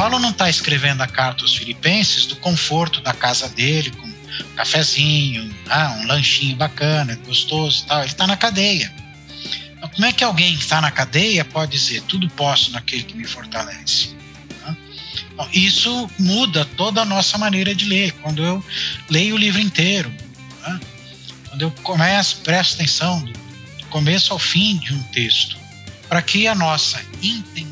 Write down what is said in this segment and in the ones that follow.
Paulo não está escrevendo a carta aos Filipenses do conforto da casa dele, com um cafezinho, ah, um lanchinho bacana, gostoso, tal. Ele está na cadeia. Então, como é que alguém que está na cadeia pode dizer tudo posso naquele que me fortalece? Bom, isso muda toda a nossa maneira de ler. Quando eu leio o livro inteiro, né? quando eu começo, presto atenção do começo ao fim de um texto, para que a nossa intenção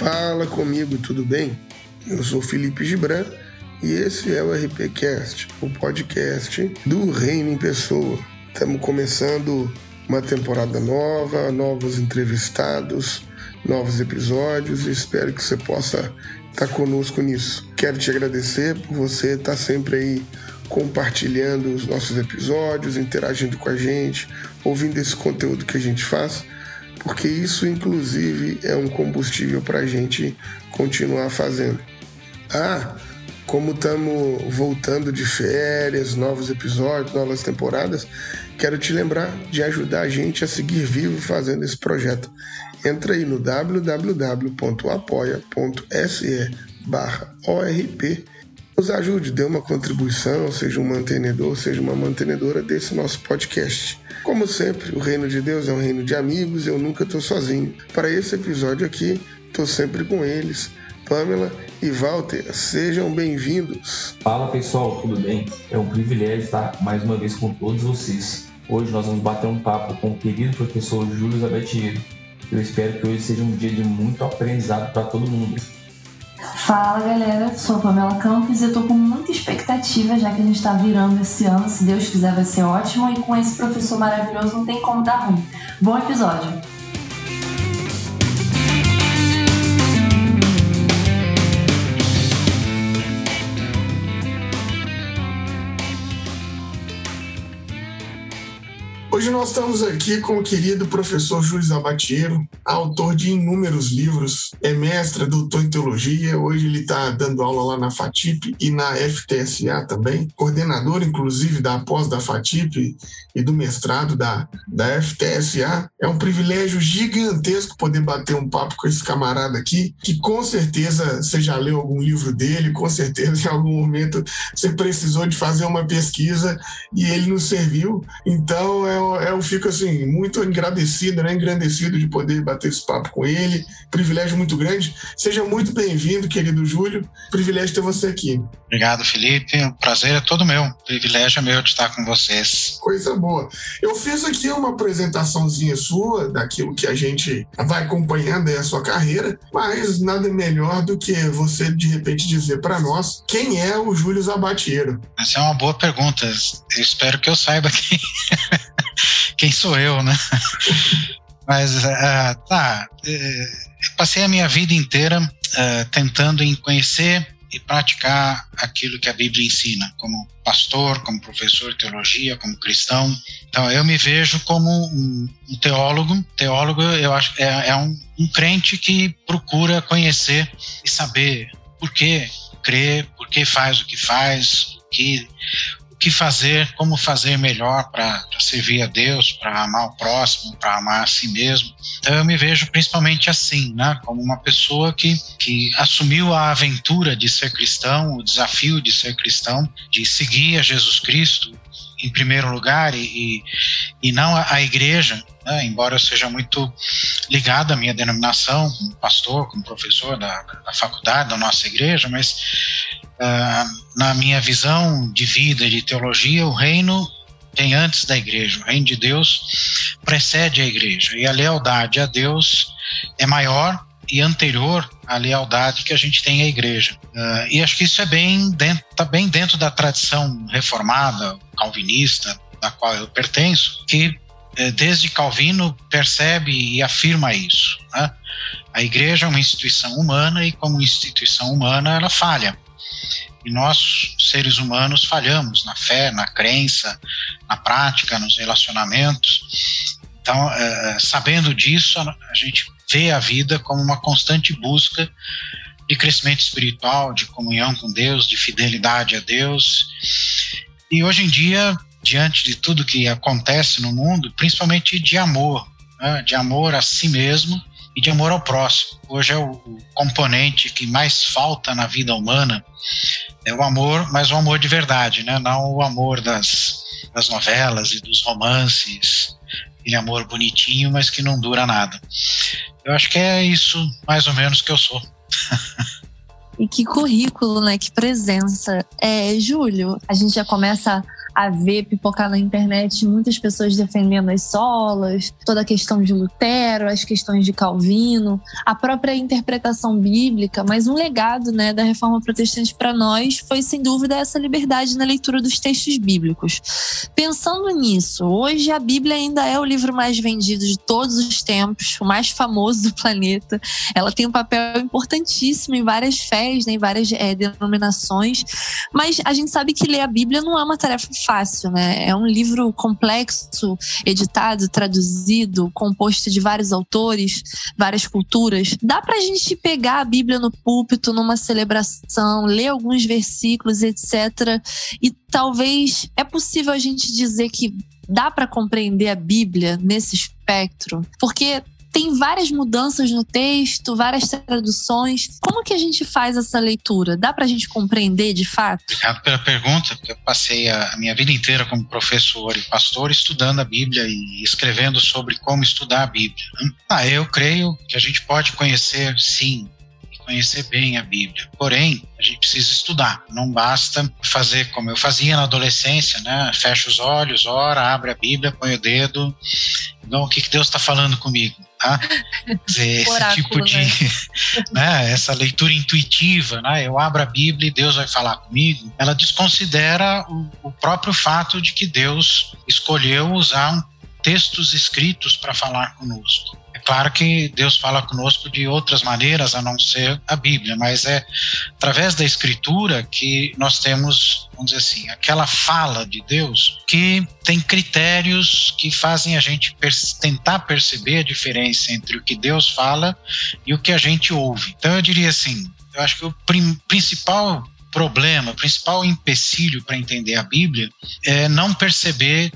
Fala comigo, tudo bem? Eu sou Felipe Gibran e esse é o RPCast, o podcast do Reino em Pessoa. Estamos começando uma temporada nova, novos entrevistados, novos episódios e espero que você possa estar conosco nisso. Quero te agradecer por você estar sempre aí compartilhando os nossos episódios, interagindo com a gente, ouvindo esse conteúdo que a gente faz porque isso, inclusive, é um combustível para a gente continuar fazendo. Ah, como estamos voltando de férias, novos episódios, novas temporadas, quero te lembrar de ajudar a gente a seguir vivo fazendo esse projeto. Entra aí no www.apoia.se barra ORP nos ajude, dê uma contribuição, seja um mantenedor, seja uma mantenedora desse nosso podcast. Como sempre, o reino de Deus é um reino de amigos, eu nunca estou sozinho. Para esse episódio aqui, estou sempre com eles. Pamela e Walter, sejam bem-vindos. Fala pessoal, tudo bem? É um privilégio estar mais uma vez com todos vocês. Hoje nós vamos bater um papo com o querido professor Júlio Zabatiero. Eu espero que hoje seja um dia de muito aprendizado para todo mundo. Fala galera, sou a Pamela Campos e eu tô com muita expectativa, já que a gente tá virando esse ano, se Deus quiser vai ser ótimo, e com esse professor maravilhoso não tem como dar ruim. Bom episódio! Hoje nós estamos aqui com o querido professor Júlio Zabatiero, autor de inúmeros livros, é mestre, doutor em teologia, hoje ele está dando aula lá na FATIP e na FTSA também, coordenador inclusive da pós da FATIP e do mestrado da, da FTSA. É um privilégio gigantesco poder bater um papo com esse camarada aqui, que com certeza você já leu algum livro dele, com certeza em algum momento você precisou de fazer uma pesquisa e ele nos serviu. Então é eu fico assim, muito agradecido, né? engrandecido de poder bater esse papo com ele. Privilégio muito grande. Seja muito bem-vindo, querido Júlio. Privilégio ter você aqui. Obrigado, Felipe. O prazer é todo meu. O privilégio é meu de estar com vocês. Coisa boa. Eu fiz aqui uma apresentaçãozinha sua daquilo que a gente vai acompanhando aí a sua carreira, mas nada melhor do que você de repente dizer para nós quem é o Júlio Zabatiero. Essa é uma boa pergunta. Eu espero que eu saiba quem, quem sou eu, né? Mas uh, tá, uh, passei a minha vida inteira uh, tentando em conhecer e praticar aquilo que a Bíblia ensina, como pastor, como professor de teologia, como cristão. Então eu me vejo como um, um teólogo. Teólogo, eu acho, é, é um, um crente que procura conhecer e saber por que crê, por que faz o que faz, o que que fazer, como fazer melhor para servir a Deus, para amar o próximo, para amar a si mesmo. Então eu me vejo principalmente assim, né, como uma pessoa que, que assumiu a aventura de ser cristão, o desafio de ser cristão, de seguir a Jesus Cristo em primeiro lugar e, e, não a, a igreja, né, embora eu seja muito ligado à minha denominação, como pastor, como professor da, da faculdade, da nossa igreja, mas uh, na minha visão de vida de teologia, o reino tem antes da igreja. O reino de Deus precede a igreja. E a lealdade a Deus é maior e anterior à lealdade que a gente tem à igreja. Uh, e acho que isso é bem dentro, tá bem dentro da tradição reformada, calvinista, da qual eu pertenço, que eh, desde Calvino percebe e afirma isso. Né? A igreja é uma instituição humana e como instituição humana ela falha. E nós, seres humanos, falhamos na fé, na crença, na prática, nos relacionamentos. Então, é, sabendo disso, a gente vê a vida como uma constante busca de crescimento espiritual, de comunhão com Deus, de fidelidade a Deus. E hoje em dia, diante de tudo que acontece no mundo, principalmente de amor, né? de amor a si mesmo e de amor ao próximo. Hoje é o componente que mais falta na vida humana, é o amor, mas o amor de verdade, né? não o amor das, das novelas e dos romances, aquele amor bonitinho, mas que não dura nada. Eu acho que é isso mais ou menos que eu sou. E que currículo, né? Que presença. É, Júlio, a gente já começa a ver pipocar na internet muitas pessoas defendendo as solas, toda a questão de Lutero, as questões de Calvino, a própria interpretação bíblica, mas um legado né, da reforma protestante para nós foi, sem dúvida, essa liberdade na leitura dos textos bíblicos. Pensando nisso, hoje a Bíblia ainda é o livro mais vendido de todos os tempos, o mais famoso do planeta. Ela tem um papel importantíssimo em várias fés, né, em várias é, denominações, mas a gente sabe que ler a Bíblia não é uma tarefa fácil, né? É um livro complexo, editado, traduzido, composto de vários autores, várias culturas. Dá pra gente pegar a Bíblia no púlpito, numa celebração, ler alguns versículos, etc. E talvez é possível a gente dizer que dá para compreender a Bíblia nesse espectro, porque tem várias mudanças no texto, várias traduções. Como que a gente faz essa leitura? Dá para a gente compreender de fato? Obrigado pela pergunta, eu passei a minha vida inteira como professor e pastor estudando a Bíblia e escrevendo sobre como estudar a Bíblia. Ah, eu creio que a gente pode conhecer, sim, conhecer bem a Bíblia. Porém, a gente precisa estudar. Não basta fazer como eu fazia na adolescência, né? Fecha os olhos, ora, abre a Bíblia, põe o dedo. Então, o que, que Deus está falando comigo? Tá? Dizer, esse Oráculo, tipo de. Né? né? essa leitura intuitiva, né? Eu abro a Bíblia e Deus vai falar comigo. Ela desconsidera o, o próprio fato de que Deus escolheu usar textos escritos para falar conosco. Claro que Deus fala conosco de outras maneiras a não ser a Bíblia, mas é através da Escritura que nós temos, vamos dizer assim, aquela fala de Deus que tem critérios que fazem a gente tentar perceber a diferença entre o que Deus fala e o que a gente ouve. Então eu diria assim, eu acho que o principal problema, o principal empecilho para entender a Bíblia é não perceber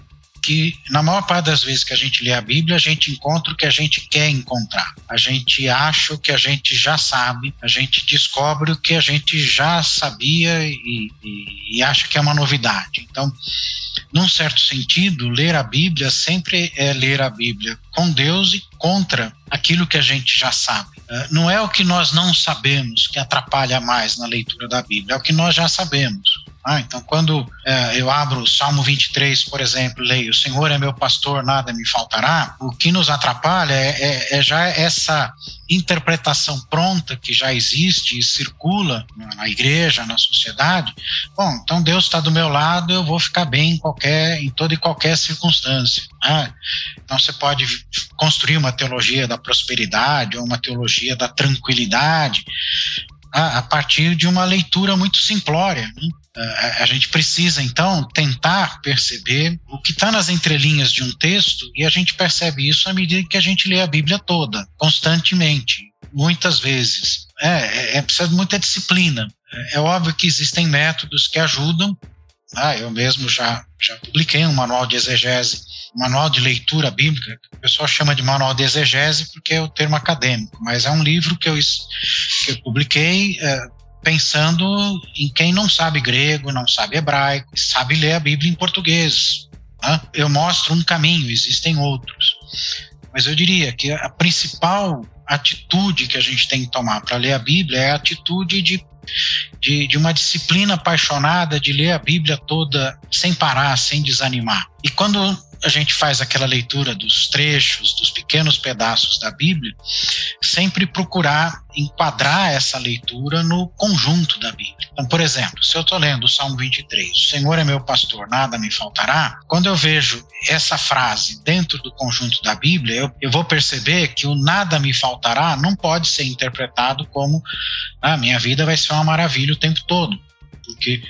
que na maior parte das vezes que a gente lê a Bíblia, a gente encontra o que a gente quer encontrar. A gente acha o que a gente já sabe, a gente descobre o que a gente já sabia e, e, e acha que é uma novidade. Então, num certo sentido, ler a Bíblia sempre é ler a Bíblia com Deus e contra aquilo que a gente já sabe. É, não é o que nós não sabemos que atrapalha mais na leitura da Bíblia, é o que nós já sabemos. Ah, então, quando é, eu abro o Salmo 23, por exemplo, leio: O Senhor é meu pastor, nada me faltará. O que nos atrapalha é, é, é já essa interpretação pronta que já existe e circula na igreja, na sociedade. Bom, então Deus está do meu lado, eu vou ficar bem em qualquer, em toda e qualquer circunstância. Né? Então você pode construir uma teologia da prosperidade ou uma teologia da tranquilidade a, a partir de uma leitura muito simplória. Né? A gente precisa, então, tentar perceber o que está nas entrelinhas de um texto, e a gente percebe isso à medida que a gente lê a Bíblia toda, constantemente, muitas vezes. É, é, é precisa de muita disciplina. É, é óbvio que existem métodos que ajudam. Ah, eu mesmo já, já publiquei um manual de exegese, um manual de leitura bíblica, o pessoal chama de manual de exegese porque é o termo acadêmico, mas é um livro que eu, que eu publiquei. Pensando em quem não sabe grego, não sabe hebraico, sabe ler a Bíblia em português. Né? Eu mostro um caminho, existem outros. Mas eu diria que a principal atitude que a gente tem que tomar para ler a Bíblia é a atitude de, de, de, uma disciplina apaixonada de ler a Bíblia toda sem parar, sem desanimar. E quando a gente faz aquela leitura dos trechos, dos pequenos pedaços da Bíblia, sempre procurar enquadrar essa leitura no conjunto da Bíblia. Então, por exemplo, se eu estou lendo o Salmo 23, o Senhor é meu pastor, nada me faltará, quando eu vejo essa frase dentro do conjunto da Bíblia, eu, eu vou perceber que o nada me faltará não pode ser interpretado como a ah, minha vida vai ser uma maravilha o tempo todo, porque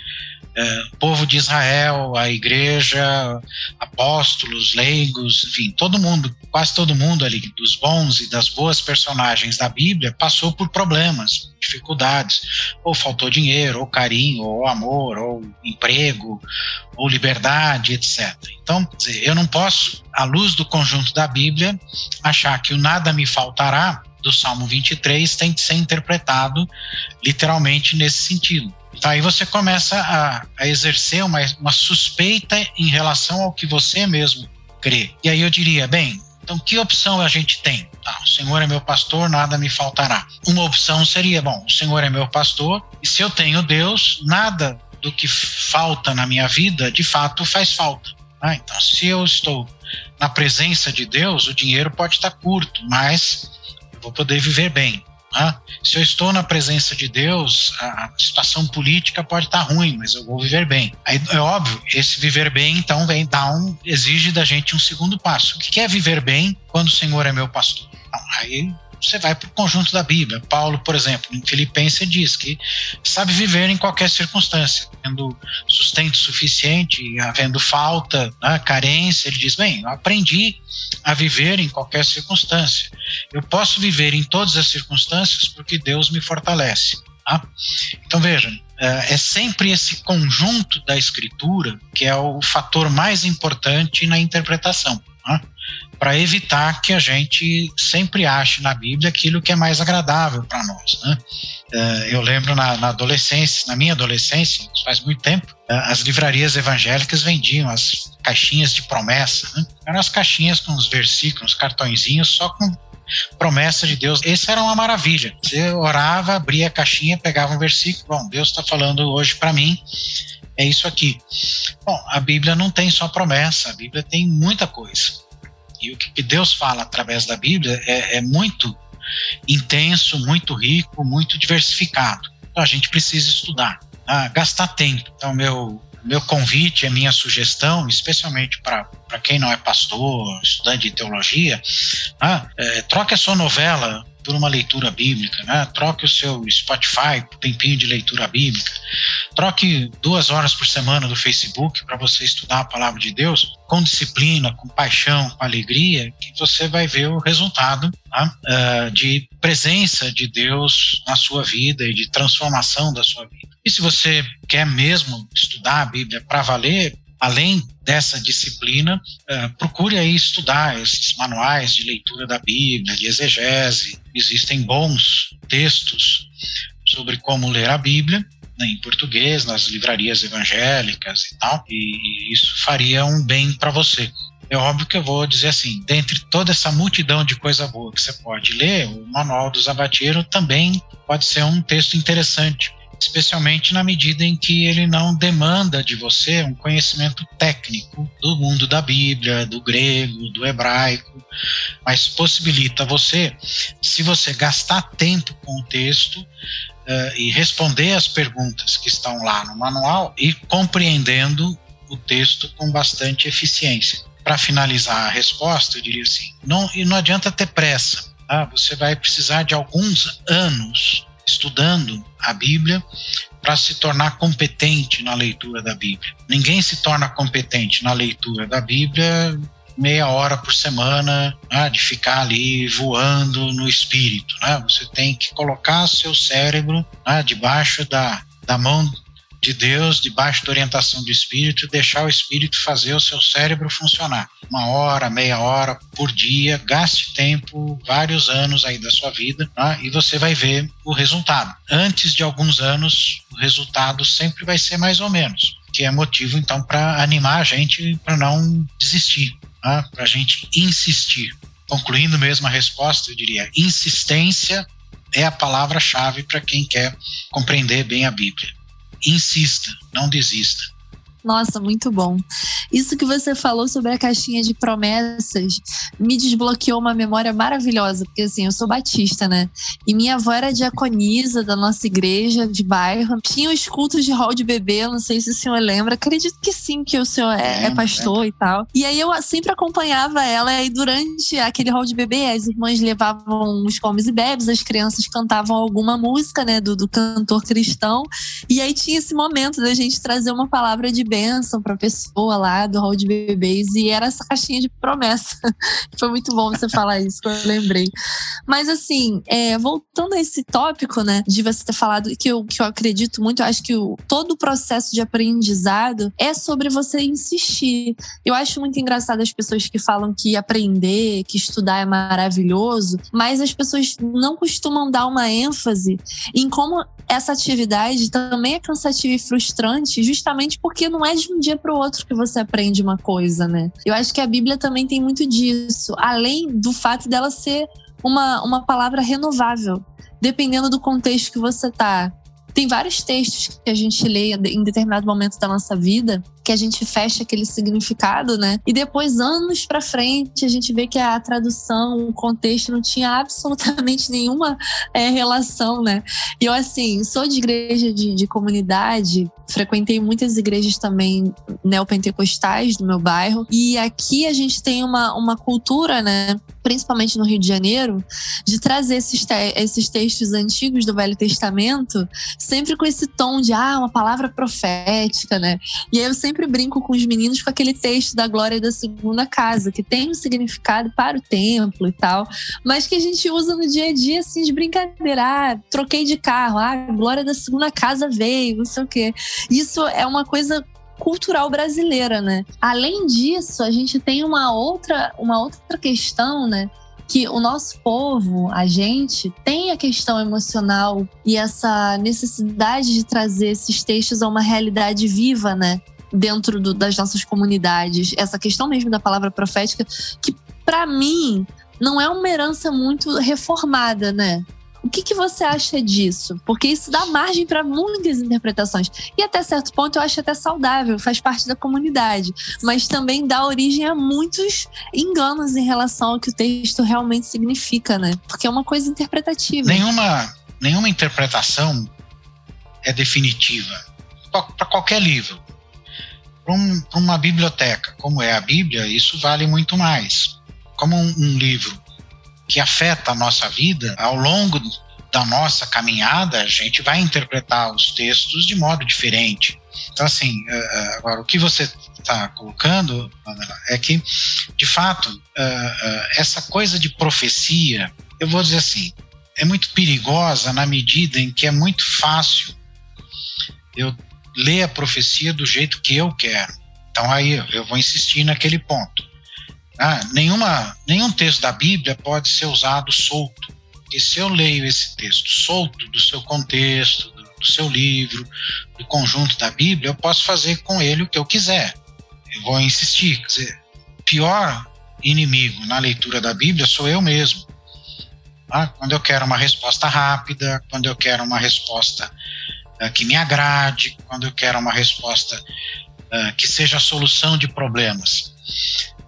é, povo de Israel, a igreja, apóstolos, leigos, enfim, todo mundo, quase todo mundo ali, dos bons e das boas personagens da Bíblia, passou por problemas, dificuldades, ou faltou dinheiro, ou carinho, ou amor, ou emprego, ou liberdade, etc. Então, eu não posso, à luz do conjunto da Bíblia, achar que o nada me faltará do Salmo 23 tem que ser interpretado literalmente nesse sentido. Então aí você começa a, a exercer uma, uma suspeita em relação ao que você mesmo crê. E aí eu diria, bem, então, que opção a gente tem? Ah, o Senhor é meu pastor, nada me faltará. Uma opção seria: bom, o Senhor é meu pastor, e se eu tenho Deus, nada do que falta na minha vida de fato faz falta. Ah, então, se eu estou na presença de Deus, o dinheiro pode estar curto, mas vou poder viver bem. Ah, se eu estou na presença de Deus, a, situação política pode estar ruim, mas eu vou viver bem. Aí, é óbvio, esse viver bem, então, vem um, exige da gente um segundo passo. O que é viver bem quando o Senhor é meu pastor? Então, aí você vai para o conjunto da Bíblia. Paulo, por exemplo, em Filipenses diz que sabe viver em qualquer circunstância, tendo sustento suficiente, havendo falta, né, carência. Ele diz: bem, eu aprendi a viver em qualquer circunstância. Eu posso viver em todas as circunstâncias porque Deus me fortalece. Tá? Então vejam, é, é sempre esse conjunto da escritura que é o fator mais importante na interpretação. Tá? Para evitar que a gente sempre ache na Bíblia aquilo que é mais agradável para nós. Né? É, eu lembro na, na, adolescência, na minha adolescência, faz muito tempo, é, as livrarias evangélicas vendiam as caixinhas de promessa. Né? Eram as caixinhas com os versículos, cartõezinhos, só com promessa de Deus. Esse era uma maravilha. Você orava, abria a caixinha, pegava um versículo. Bom, Deus está falando hoje para mim. É isso aqui. Bom, a Bíblia não tem só promessa, a Bíblia tem muita coisa. E o que Deus fala através da Bíblia é, é muito intenso, muito rico, muito diversificado. Então a gente precisa estudar, tá? gastar tempo. Então, meu, meu convite, a minha sugestão, especialmente para quem não é pastor, estudante de teologia, tá? é, troque a sua novela por uma leitura bíblica, né? troque o seu Spotify por tempinho de leitura bíblica, troque duas horas por semana do Facebook para você estudar a palavra de Deus com disciplina, com paixão, com alegria, que você vai ver o resultado tá? uh, de presença de Deus na sua vida e de transformação da sua vida. E se você quer mesmo estudar a Bíblia para valer, além dessa disciplina, uh, procure aí estudar esses manuais de leitura da Bíblia, de exegese. Existem bons textos sobre como ler a Bíblia né, em português, nas livrarias evangélicas e tal, e isso faria um bem para você. É óbvio que eu vou dizer assim, dentre toda essa multidão de coisa boa que você pode ler, o Manual dos Abatiros também pode ser um texto interessante especialmente na medida em que ele não demanda de você um conhecimento técnico do mundo da Bíblia, do grego, do hebraico, mas possibilita você, se você gastar tempo com o texto uh, e responder as perguntas que estão lá no manual e compreendendo o texto com bastante eficiência. Para finalizar a resposta, eu diria assim: não, e não adianta ter pressa. Tá? Você vai precisar de alguns anos estudando a Bíblia para se tornar competente na leitura da Bíblia. Ninguém se torna competente na leitura da Bíblia meia hora por semana, né, de ficar ali voando no espírito. Né? Você tem que colocar seu cérebro né, debaixo da, da mão de Deus, debaixo da orientação do Espírito, deixar o Espírito fazer o seu cérebro funcionar. Uma hora, meia hora por dia, gaste tempo, vários anos aí da sua vida, tá? e você vai ver o resultado. Antes de alguns anos, o resultado sempre vai ser mais ou menos, que é motivo então para animar a gente para não desistir, tá? para a gente insistir. Concluindo mesmo a resposta, eu diria: insistência é a palavra-chave para quem quer compreender bem a Bíblia insista, não desista. Nossa, muito bom. Isso que você falou sobre a caixinha de promessas me desbloqueou uma memória maravilhosa, porque assim, eu sou batista, né? E minha avó era diaconisa da nossa igreja de bairro. Tinha os cultos de hall de bebê, não sei se o senhor lembra. Acredito que sim, que o senhor é, é pastor é. e tal. E aí eu sempre acompanhava ela e durante aquele hall de bebê, as irmãs levavam os comes e bebes, as crianças cantavam alguma música, né, do, do cantor cristão. E aí tinha esse momento da gente trazer uma palavra de bênção para a pessoa lá do hall de bebês e era essa caixinha de promessa. Foi muito bom você falar isso, que eu lembrei. Mas assim, é, voltando a esse tópico, né, de você ter falado que eu, que eu acredito muito, eu acho que o, todo o processo de aprendizado é sobre você insistir. Eu acho muito engraçado as pessoas que falam que aprender, que estudar é maravilhoso, mas as pessoas não costumam dar uma ênfase em como essa atividade também é cansativa e frustrante, justamente porque não é de um dia para o outro que você aprende uma coisa, né? Eu acho que a Bíblia também tem muito disso, além do fato dela ser uma, uma palavra renovável, dependendo do contexto que você tá. Tem vários textos que a gente lê em determinado momento da nossa vida que a gente fecha aquele significado, né? E depois, anos para frente, a gente vê que a tradução, o contexto não tinha absolutamente nenhuma é, relação, né? E eu, assim, sou de igreja de, de comunidade, frequentei muitas igrejas também neopentecostais do meu bairro, e aqui a gente tem uma, uma cultura, né? principalmente no Rio de Janeiro, de trazer esses, te esses textos antigos do Velho Testamento, sempre com esse tom de, ah, uma palavra profética, né? E aí eu sempre sempre brinco com os meninos com aquele texto da glória da segunda casa, que tem um significado para o templo e tal, mas que a gente usa no dia a dia, assim, de brincadeira. Ah, troquei de carro, ah, a glória da segunda casa veio, não sei o quê. Isso é uma coisa cultural brasileira, né? Além disso, a gente tem uma outra, uma outra questão, né? que o nosso povo, a gente, tem a questão emocional e essa necessidade de trazer esses textos a uma realidade viva, né? Dentro do, das nossas comunidades. Essa questão mesmo da palavra profética, que para mim não é uma herança muito reformada, né? O que, que você acha disso? Porque isso dá margem para muitas interpretações. E até certo ponto eu acho até saudável, faz parte da comunidade. Mas também dá origem a muitos enganos em relação ao que o texto realmente significa, né? Porque é uma coisa interpretativa. Nenhuma, nenhuma interpretação é definitiva. Para qualquer livro para um, uma biblioteca, como é a Bíblia, isso vale muito mais. Como um, um livro que afeta a nossa vida, ao longo da nossa caminhada, a gente vai interpretar os textos de modo diferente. Então, assim, eh, eh, agora, o que você está colocando, é que, de fato, eh, essa coisa de profecia, eu vou dizer assim, é muito perigosa na medida em que é muito fácil eu ler a profecia do jeito que eu quero. Então aí eu vou insistir naquele ponto. Ah, nenhuma, nenhum texto da Bíblia pode ser usado solto. E se eu leio esse texto solto do seu contexto, do, do seu livro, do conjunto da Bíblia, eu posso fazer com ele o que eu quiser. Eu vou insistir. Quer dizer, pior inimigo na leitura da Bíblia sou eu mesmo. Ah, quando eu quero uma resposta rápida, quando eu quero uma resposta uh, que me agrade, quando eu quero uma resposta uh, que seja a solução de problemas.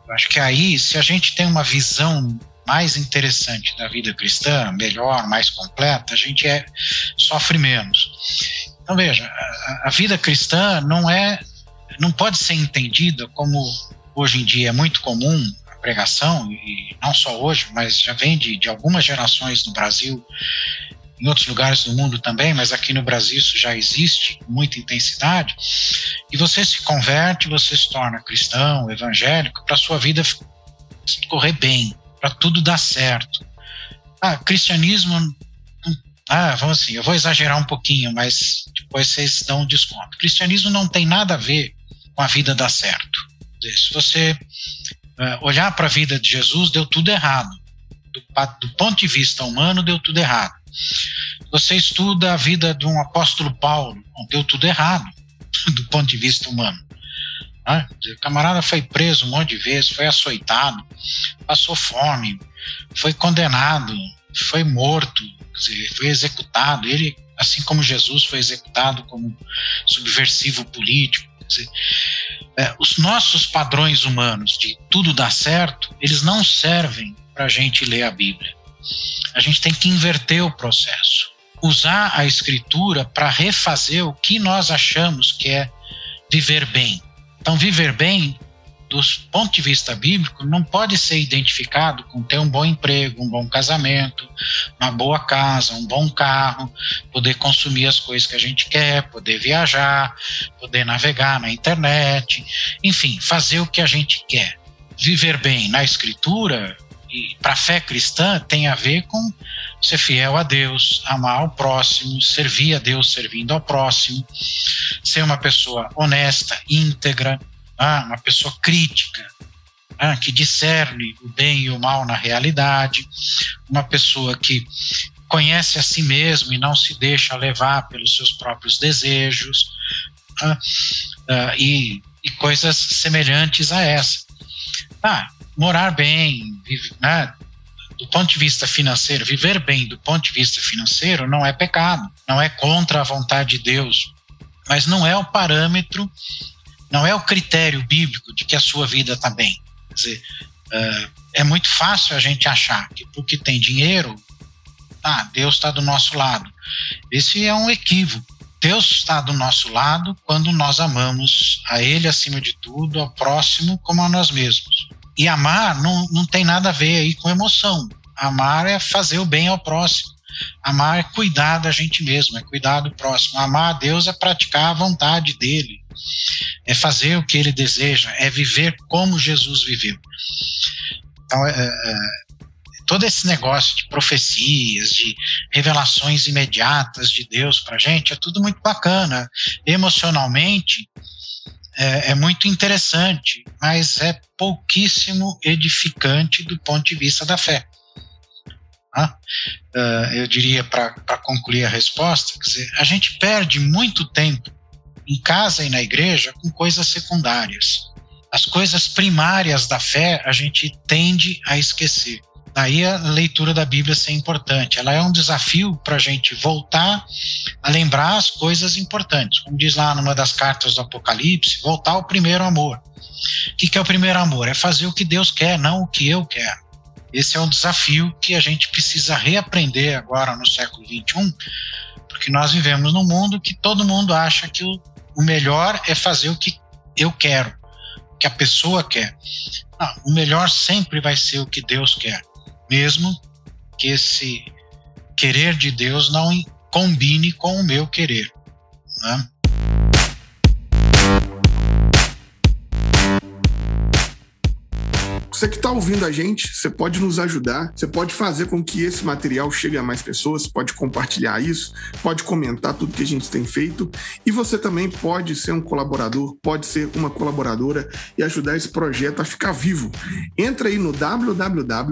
Eu acho que aí, se a gente tem uma visão mais interessante da vida cristã, melhor, mais completa, a gente é, sofre menos. Então veja, a, a vida cristã não é, não pode ser entendida como hoje em dia é muito comum a pregação e não só hoje, mas já vem de, de algumas gerações no Brasil em outros lugares do mundo também, mas aqui no Brasil isso já existe com muita intensidade. E você se converte, você se torna cristão, evangélico, para sua vida correr bem, para tudo dar certo. Ah, cristianismo. Ah, vamos assim, eu vou exagerar um pouquinho, mas depois vocês dão um desconto. Cristianismo não tem nada a ver com a vida dar certo. Se você uh, olhar para a vida de Jesus, deu tudo errado. Do, do ponto de vista humano, deu tudo errado. Você estuda a vida de um apóstolo Paulo, deu tudo errado do ponto de vista humano. Né? O camarada foi preso um monte de vezes, foi açoitado, passou fome, foi condenado, foi morto, foi executado. Ele, assim como Jesus, foi executado como subversivo político. Dizer, é, os nossos padrões humanos de tudo dar certo, eles não servem para a gente ler a Bíblia. A gente tem que inverter o processo. Usar a escritura para refazer o que nós achamos que é viver bem. Então, viver bem do ponto de vista bíblico, não pode ser identificado com ter um bom emprego, um bom casamento, uma boa casa, um bom carro, poder consumir as coisas que a gente quer, poder viajar, poder navegar na internet, enfim, fazer o que a gente quer. Viver bem na escritura para a fé cristã tem a ver com ser fiel a Deus, amar o próximo, servir a Deus servindo ao próximo, ser uma pessoa honesta, íntegra, ah, uma pessoa crítica, ah, que discerne o bem e o mal na realidade, uma pessoa que conhece a si mesmo e não se deixa levar pelos seus próprios desejos, ah, ah, e, e, coisas semelhantes a essa. Ah, morar bem, né, do ponto de vista financeiro, viver bem do ponto de vista financeiro não é pecado, não é contra a vontade de Deus, mas não é o parâmetro não é o critério bíblico de que a sua vida está bem. Quer dizer, uh, é muito fácil a gente achar que porque tem dinheiro, ah, Deus está do nosso lado. Esse é um equívoco. Deus está do nosso lado quando nós amamos a Ele acima de tudo, ao próximo como a nós mesmos. E amar não, não tem nada a ver aí com emoção. Amar é fazer o bem ao próximo. Amar é cuidar da gente mesmo, é cuidar do próximo. Amar a Deus é praticar a vontade dele é fazer o que ele deseja, é viver como Jesus viveu. Então, é, é, todo esse negócio de profecias, de revelações imediatas de Deus para gente, é tudo muito bacana. Emocionalmente, é, é, muito interessante, mas é pouquíssimo edificante do ponto de vista da fé. Uh, eu diria, para concluir a resposta, dizer, a gente perde muito tempo em casa e na igreja com coisas secundárias. As coisas primárias da fé a gente tende a esquecer. Daí a leitura da Bíblia ser importante. Ela é um desafio para a gente voltar a lembrar as coisas importantes. Como diz lá numa das cartas do Apocalipse, voltar ao primeiro amor. O que é o primeiro amor? É fazer o que Deus quer, não o que eu quero. Esse é um desafio que a gente precisa reaprender agora no século XXI, porque nós vivemos num mundo que todo mundo acha que o o melhor é fazer o que eu quero, o que a pessoa quer. Não, o melhor sempre vai ser o que Deus quer, mesmo que esse querer de Deus não combine com o meu querer. Né? Você que está ouvindo a gente, você pode nos ajudar, você pode fazer com que esse material chegue a mais pessoas, pode compartilhar isso, pode comentar tudo que a gente tem feito e você também pode ser um colaborador, pode ser uma colaboradora e ajudar esse projeto a ficar vivo. Entra aí no www.apoia.se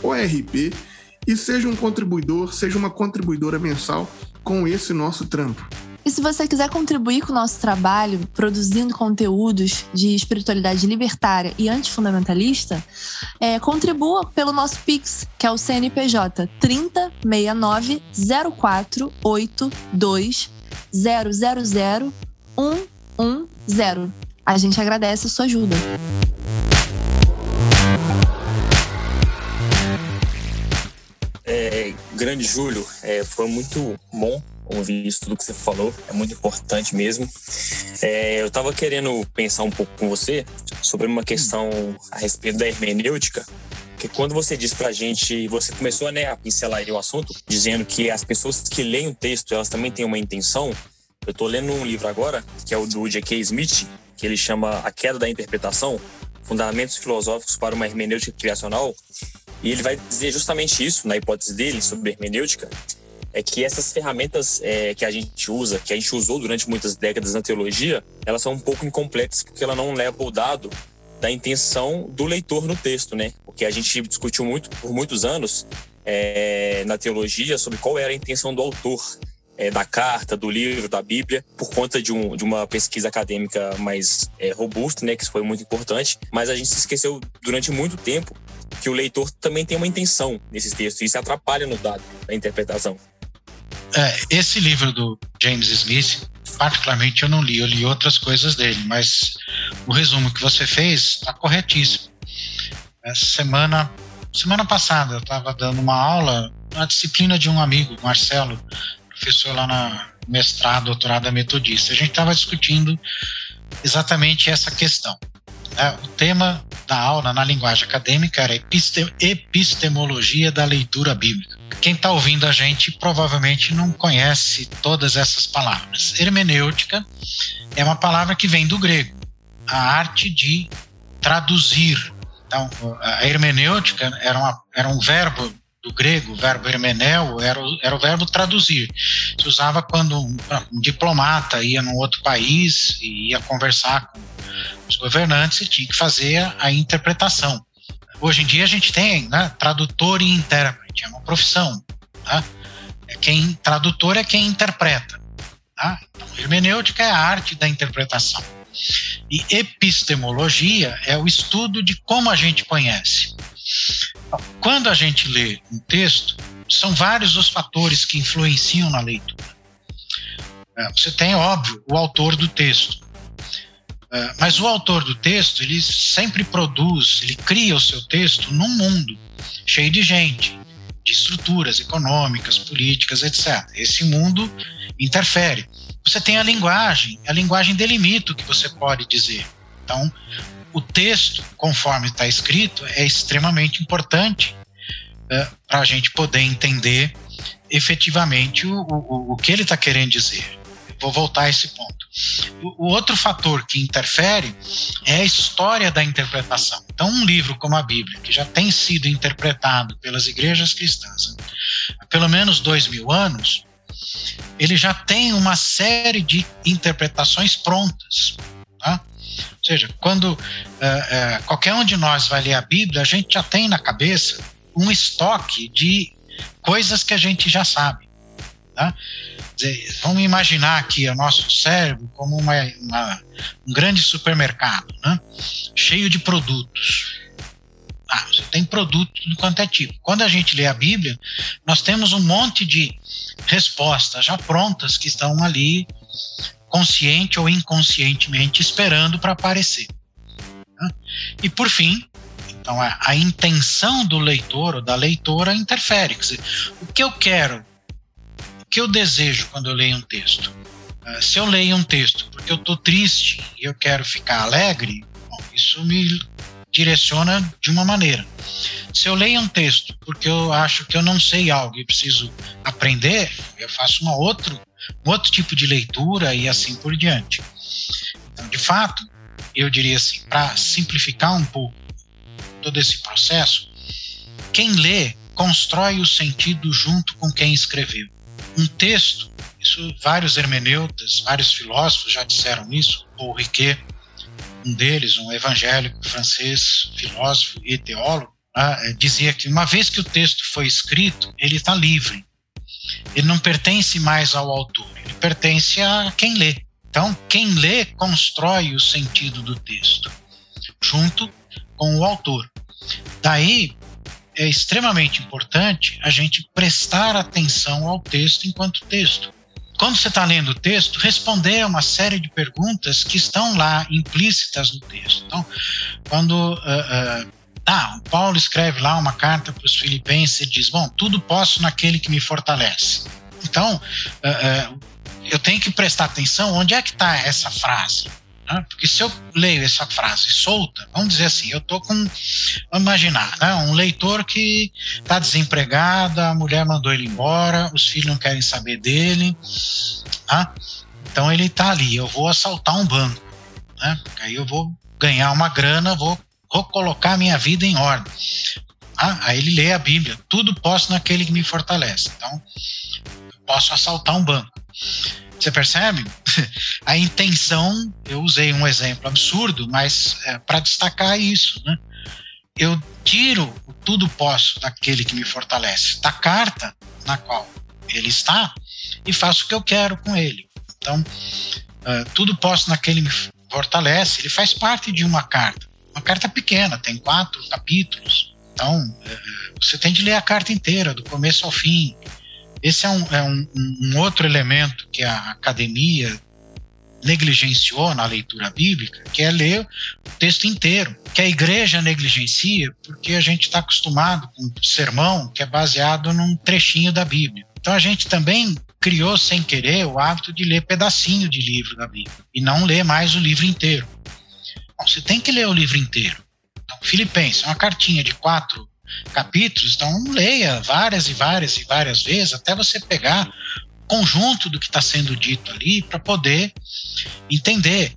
ORP e seja um contribuidor, seja uma contribuidora mensal com esse nosso trampo. E se você quiser contribuir com o nosso trabalho, produzindo conteúdos de espiritualidade libertária e antifundamentalista, é, contribua pelo nosso Pix, que é o CNPJ 3069 0482 000 110. A gente agradece a sua ajuda. É, grande Júlio, é, foi muito bom ouvir isso tudo que você falou, é muito importante mesmo. É, eu estava querendo pensar um pouco com você sobre uma questão a respeito da hermenêutica, que quando você disse pra gente, você começou né, a pincelar o assunto, dizendo que as pessoas que leem o texto, elas também têm uma intenção. Eu estou lendo um livro agora, que é o do J.K. Smith, que ele chama A Queda da Interpretação, Fundamentos Filosóficos para uma Hermenêutica Criacional, e ele vai dizer justamente isso, na hipótese dele, sobre hermenêutica, é que essas ferramentas é, que a gente usa, que a gente usou durante muitas décadas na teologia, elas são um pouco incompletas porque ela não leva o dado da intenção do leitor no texto, né? Porque a gente discutiu muito por muitos anos é, na teologia sobre qual era a intenção do autor é, da carta, do livro, da Bíblia, por conta de, um, de uma pesquisa acadêmica mais é, robusta, né? Que foi muito importante. Mas a gente se esqueceu durante muito tempo que o leitor também tem uma intenção nesses textos e isso atrapalha no dado da interpretação. É, esse livro do James Smith, particularmente eu não li, eu li outras coisas dele, mas o resumo que você fez está corretíssimo. Essa semana, semana passada, eu estava dando uma aula na disciplina de um amigo, Marcelo, professor lá na mestrado, doutorado metodista. A gente estava discutindo exatamente essa questão. É, o tema da aula na linguagem acadêmica era epistemologia da leitura bíblica. Quem está ouvindo a gente provavelmente não conhece todas essas palavras. Hermenêutica é uma palavra que vem do grego, a arte de traduzir. Então, a hermenêutica era, uma, era um verbo do grego, o verbo hermeneu, era era o verbo traduzir. Se usava quando um, um, diplomata ia num outro país e ia conversar com os governantes e tinha que fazer a, a interpretação. Hoje em dia a gente tem né, tradutor e intérprete, é uma profissão. Tá? É quem tradutor é quem interpreta. Tá? Então, hermenêutica é a arte da interpretação. E epistemologia é o estudo de como a gente conhece. Quando a gente lê um texto, são vários os fatores que influenciam na leitura. É, você tem, óbvio, o autor do texto. É, mas o autor do texto, ele sempre produz, ele cria o seu texto num mundo cheio de gente, de estruturas econômicas, políticas, etc. Esse mundo interfere. Você tem a linguagem, a linguagem delimita o que você pode dizer. Então, o texto, conforme está escrito, é extremamente importante é, para a gente poder entender efetivamente o, o, o que ele está querendo dizer. Vou voltar a esse ponto. O, o outro fator que interfere é a história da interpretação. Então, um livro como a Bíblia, que já tem sido interpretado pelas igrejas cristãs há pelo menos dois mil anos, ele já tem uma série de interpretações prontas. Tá? Ou seja, quando uh, uh, qualquer um de nós vai ler a Bíblia, a gente já tem na cabeça um estoque de coisas que a gente já sabe. Tá? Dizer, vamos imaginar aqui o nosso cérebro como uma, uma, um grande supermercado, né? cheio de produtos. Ah, você tem produto de quanto é tipo. Quando a gente lê a Bíblia, nós temos um monte de respostas já prontas que estão ali consciente ou inconscientemente esperando para aparecer. Né? E por fim, então a, a, intenção do leitor ou da leitora interfere. Dizer, o que eu quero, o que eu desejo quando eu leio um texto? Uh, se eu leio um texto porque eu estou triste e eu quero ficar alegre, bom, isso me direciona de uma maneira. Se eu leio um texto porque eu acho que eu não sei algo e preciso aprender, eu faço uma outro, um outro tipo de leitura e assim por diante. Então, de fato, eu diria assim, para simplificar um pouco todo esse processo, quem lê constrói o sentido junto com quem escreveu. Um texto, isso vários hermeneutas, vários filósofos já disseram isso, Paul Riquet, um deles, um evangélico francês, filósofo e teólogo, né, dizia que uma vez que o texto foi escrito, ele está livre. Ele não pertence mais ao autor, ele pertence a quem lê. Então, quem lê constrói o sentido do texto, junto com o autor. Daí é extremamente importante a gente prestar atenção ao texto enquanto texto quando você está lendo o texto, responder a uma série de perguntas que estão lá implícitas no texto. Então, quando uh, uh, ah, Paulo escreve lá uma carta para os filipenses e diz: Bom, tudo posso naquele que me fortalece. Então, uh, eu tenho que prestar atenção onde é que está essa frase. Né? Porque se eu leio essa frase solta, vamos dizer assim, eu estou com, vamos imaginar, né? um leitor que está desempregado, a mulher mandou ele embora, os filhos não querem saber dele, tá? então ele está ali, eu vou assaltar um banco, né? aí eu vou ganhar uma grana, vou, vou colocar minha vida em ordem. Ah, aí ele lê a Bíblia, tudo posso naquele que me fortalece. Então, posso assaltar um banco. Você percebe? A intenção, eu usei um exemplo absurdo, mas é, para destacar isso, né? Eu tiro o tudo posso daquele que me fortalece, da carta na qual ele está, e faço o que eu quero com ele. Então, uh, tudo posso naquele que me fortalece, ele faz parte de uma carta. Uma carta pequena, tem quatro capítulos. Então, você tem de ler a carta inteira, do começo ao fim esse é um, é um, um outro elemento que a academia negligenciou na leitura bíblica, que é ler o texto inteiro, que a igreja negligencia porque a gente está acostumado com um sermão que é baseado num trechinho da Bíblia. Então a gente também criou sem querer o hábito de ler pedacinho de livro da Bíblia e não ler mais o livro inteiro. Você tem que ler o livro inteiro. Então, Filipenses, é uma cartinha de quatro capítulos, então leia várias e várias e várias vezes até você pegar conjunto do que está sendo dito ali para poder entender,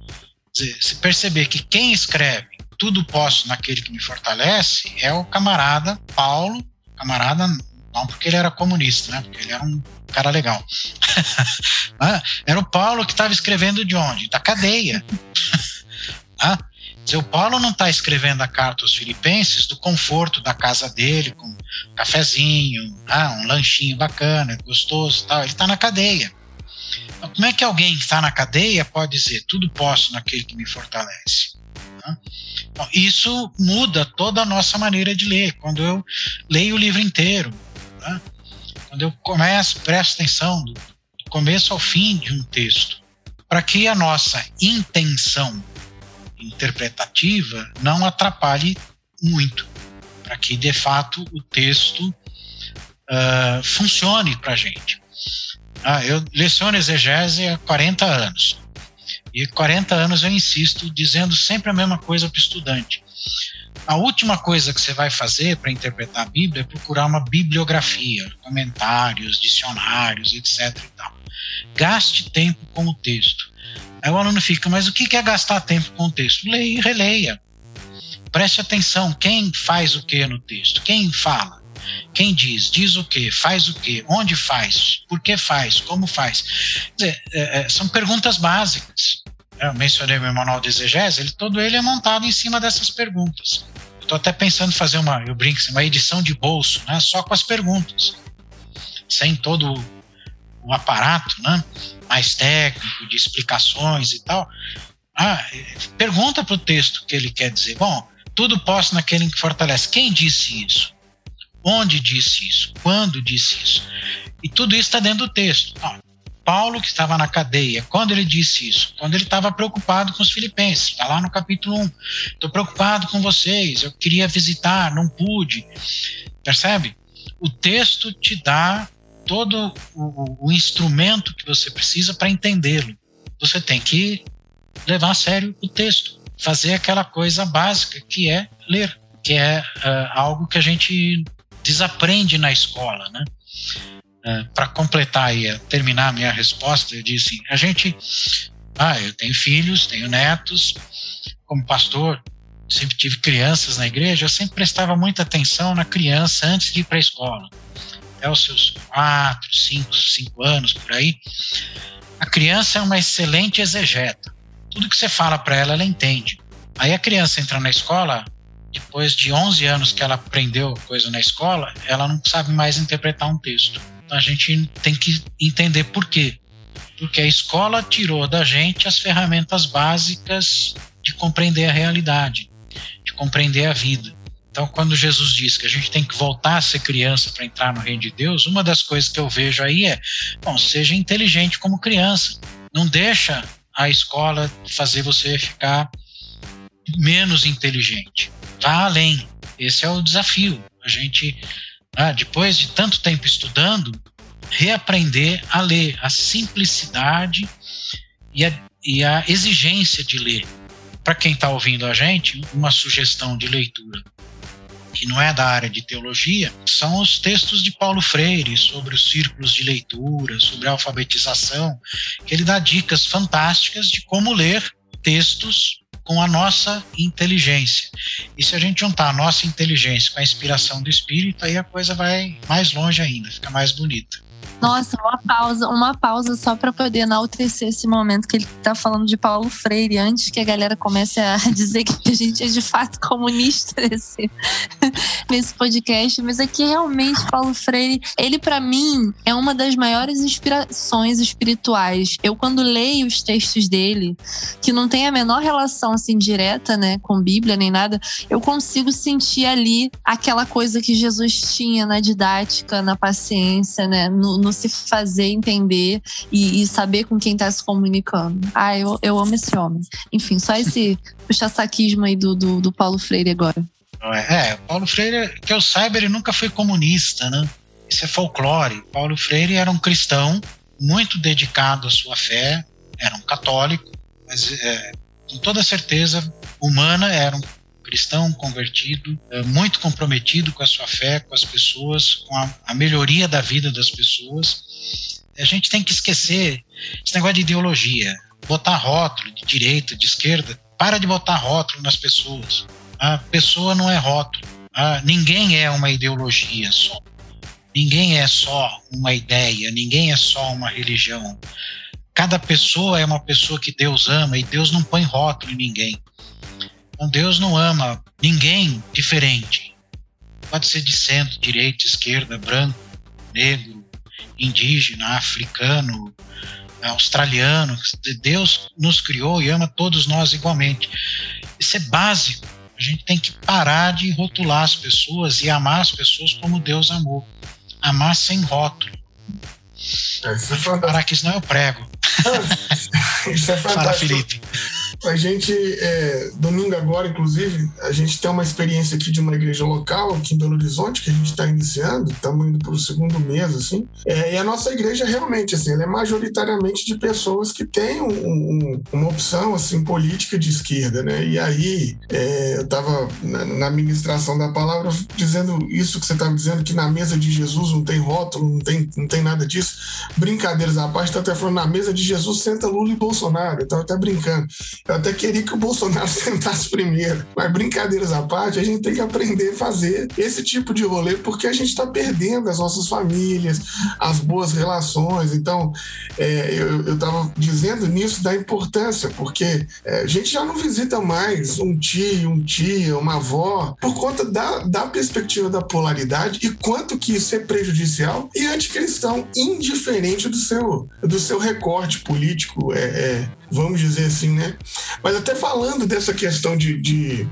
se perceber que quem escreve tudo posso naquele que me fortalece é o camarada Paulo, camarada não porque ele era comunista, né? Porque ele era um cara legal. Era o Paulo que estava escrevendo de onde? Da cadeia. ah, o Paulo não está escrevendo a carta aos filipenses do conforto da casa dele, com um cafezinho, ah, um lanchinho bacana, gostoso tal. Ele está na cadeia. Então, como é que alguém que está na cadeia pode dizer tudo posso naquele que me fortalece? Então, isso muda toda a nossa maneira de ler. Quando eu leio o livro inteiro, né? quando eu começo, presto atenção do começo ao fim de um texto, para que a nossa intenção interpretativa não atrapalhe muito, para que de fato o texto uh, funcione para a gente. Ah, eu leciono exegese há 40 anos. E 40 anos eu insisto dizendo sempre a mesma coisa para o estudante. A última coisa que você vai fazer para interpretar a Bíblia é procurar uma bibliografia, comentários, dicionários, etc. Gaste tempo com o texto. Aí o aluno fica, mas o que é gastar tempo com o texto? Leia e releia. Preste atenção, quem faz o que no texto? Quem fala? Quem diz? Diz o que? Faz o que? Onde faz? Por que faz? Como faz? Dizer, é, é, são perguntas básicas. Eu mencionei meu manual de exegese, ele, todo ele é montado em cima dessas perguntas. Estou até pensando em fazer uma, eu brinco, uma edição de bolso, né, só com as perguntas, sem todo o aparato, né? mais técnico, de explicações e tal. Ah, pergunta para o texto que ele quer dizer. Bom, tudo posso naquele que fortalece. Quem disse isso? Onde disse isso? Quando disse isso? E tudo isso está dentro do texto. Ah, Paulo, que estava na cadeia, quando ele disse isso? Quando ele estava preocupado com os filipenses, está lá no capítulo 1. Estou preocupado com vocês, eu queria visitar, não pude. Percebe? O texto te dá todo o, o instrumento que você precisa para entendê-lo. Você tem que levar a sério o texto, fazer aquela coisa básica que é ler, que é uh, algo que a gente desaprende na escola, né? Uh, é, para completar e terminar a minha resposta, eu disse: a gente, ah, eu tenho filhos, tenho netos, como pastor, sempre tive crianças na igreja, eu sempre prestava muita atenção na criança antes de ir para a escola até os seus quatro, cinco, cinco anos por aí, a criança é uma excelente exegeta. Tudo que você fala para ela, ela entende. Aí a criança entra na escola, depois de 11 anos que ela aprendeu coisa na escola, ela não sabe mais interpretar um texto. Então a gente tem que entender por quê. Porque a escola tirou da gente as ferramentas básicas de compreender a realidade, de compreender a vida. Então, quando Jesus diz que a gente tem que voltar a ser criança para entrar no reino de Deus, uma das coisas que eu vejo aí é, bom, seja inteligente como criança. Não deixa a escola fazer você ficar menos inteligente. Vá além. Esse é o desafio. A gente, ah, depois de tanto tempo estudando, reaprender a ler, a simplicidade e a, e a exigência de ler. Para quem está ouvindo a gente, uma sugestão de leitura que não é da área de teologia, são os textos de Paulo Freire sobre os círculos de leitura, sobre a alfabetização, que ele dá dicas fantásticas de como ler textos com a nossa inteligência. E se a gente juntar a nossa inteligência com a inspiração do Espírito, aí a coisa vai mais longe ainda, fica mais bonita. Nossa, uma pausa, uma pausa só para poder enaltecer esse momento que ele está falando de Paulo Freire, antes que a galera comece a dizer que a gente é de fato comunista. Esse. nesse podcast, mas é que realmente Paulo Freire, ele para mim é uma das maiores inspirações espirituais. Eu quando leio os textos dele, que não tem a menor relação assim direta, né, com Bíblia nem nada, eu consigo sentir ali aquela coisa que Jesus tinha na didática, na paciência, né, no, no se fazer entender e, e, saber com quem está se comunicando. Ah, eu, eu amo esse homem. Enfim, só esse puxa-saquismo aí do, do, do Paulo Freire agora. É, Paulo Freire, que eu saiba, ele nunca foi comunista, né? Isso é folclore. Paulo Freire era um cristão muito dedicado à sua fé, era um católico, mas é, com toda certeza humana era um cristão convertido, é, muito comprometido com a sua fé, com as pessoas, com a, a melhoria da vida das pessoas. A gente tem que esquecer esse negócio de ideologia, botar rótulo de direita, de esquerda. Para de botar rótulo nas pessoas. A pessoa não é rótulo. Ah, ninguém é uma ideologia só. Ninguém é só uma ideia, ninguém é só uma religião. Cada pessoa é uma pessoa que Deus ama e Deus não põe rótulo em ninguém. Então Deus não ama ninguém diferente. Pode ser de centro, direita, esquerda, branco, negro, indígena, africano, australiano. Deus nos criou e ama todos nós igualmente. Isso é básico. A gente tem que parar de rotular as pessoas e amar as pessoas como Deus amou. Amar sem rótulo. É, isso é parar que senão eu prego. Isso é fantástico. Fala, Felipe. A gente, é, domingo agora, inclusive, a gente tem uma experiência aqui de uma igreja local, aqui em Belo Horizonte, que a gente está iniciando, estamos indo para o segundo mês, assim. É, e a nossa igreja, realmente, assim, ela é majoritariamente de pessoas que têm um, um, uma opção, assim, política de esquerda, né? E aí, é, eu estava na, na administração da palavra dizendo isso que você estava dizendo, que na mesa de Jesus não tem rótulo, não tem, não tem nada disso. Brincadeiras à parte, está até falando, na mesa de Jesus senta Lula e Bolsonaro, eu estava até brincando. Eu até queria que o Bolsonaro sentasse primeiro. Mas brincadeiras à parte, a gente tem que aprender a fazer esse tipo de rolê porque a gente está perdendo as nossas famílias, as boas relações. Então, é, eu estava dizendo nisso da importância, porque é, a gente já não visita mais um tio, um tia, uma avó, por conta da, da perspectiva da polaridade e quanto que isso é prejudicial e anticristão, indiferente do seu, do seu recorte político. É, é, vamos dizer assim, né? Mas até falando dessa questão de, de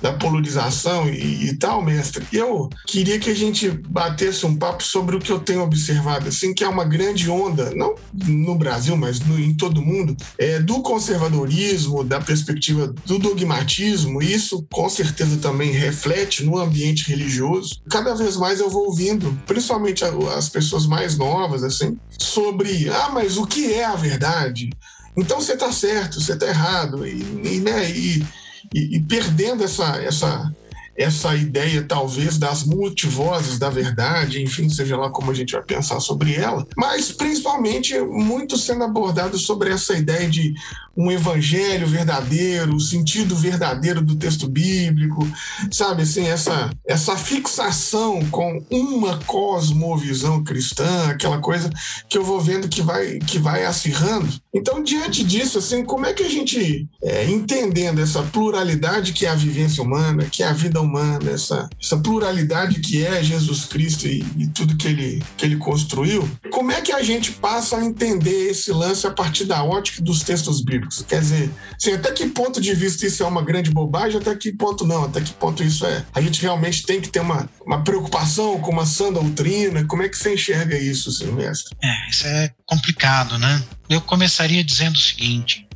da polarização e, e, tal, mestre, eu queria que a gente batesse um papo sobre o que eu tenho observado, assim, que é uma grande onda, não no Brasil, mas no, em todo mundo, é, do conservadorismo, da perspectiva do dogmatismo, e isso com certeza também reflete no ambiente religioso. Cada vez mais eu vou ouvindo, principalmente as pessoas mais novas, assim, sobre, ah, mas o que é a verdade? Então você está certo, você está errado, e, e, né, e, e, perdendo essa, essa, essa ideia, talvez, das multivozes da verdade, enfim, seja lá como a gente vai pensar sobre ela, mas principalmente muito sendo abordado sobre essa ideia de um evangelho verdadeiro, o sentido verdadeiro do texto bíblico, sabe assim, essa, essa fixação com uma cosmovisão cristã, aquela coisa que eu vou vendo que vai, que vai acirrando. Então, diante disso, assim, como é que a gente, é, entendendo essa pluralidade que é a vivência humana, que é a vida humana, essa, essa pluralidade que é Jesus Cristo e, e tudo que ele, que ele construiu, como é que a gente passa a entender esse lance a partir da ótica dos textos bíblicos? Quer dizer, assim, até que ponto de vista isso é uma grande bobagem, até que ponto não, até que ponto isso é. A gente realmente tem que ter uma, uma preocupação com uma sã doutrina. Como é que você enxerga isso, Silvestre? É, isso é complicado, né? Eu começaria dizendo o seguinte: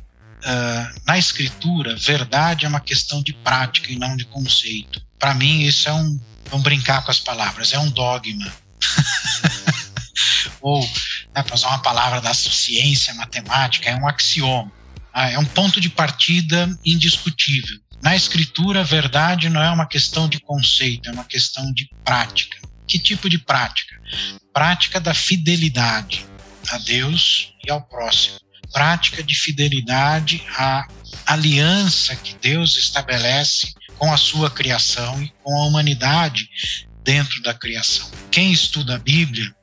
uh, na escritura, verdade é uma questão de prática e não de conceito. Para mim, isso é um. Vamos brincar com as palavras, é um dogma. Ou, né, para usar uma palavra da ciência matemática, é um axioma. Ah, é um ponto de partida indiscutível. Na escritura, a verdade não é uma questão de conceito, é uma questão de prática. Que tipo de prática? Prática da fidelidade a Deus e ao próximo. Prática de fidelidade à aliança que Deus estabelece com a sua criação e com a humanidade dentro da criação. Quem estuda a Bíblia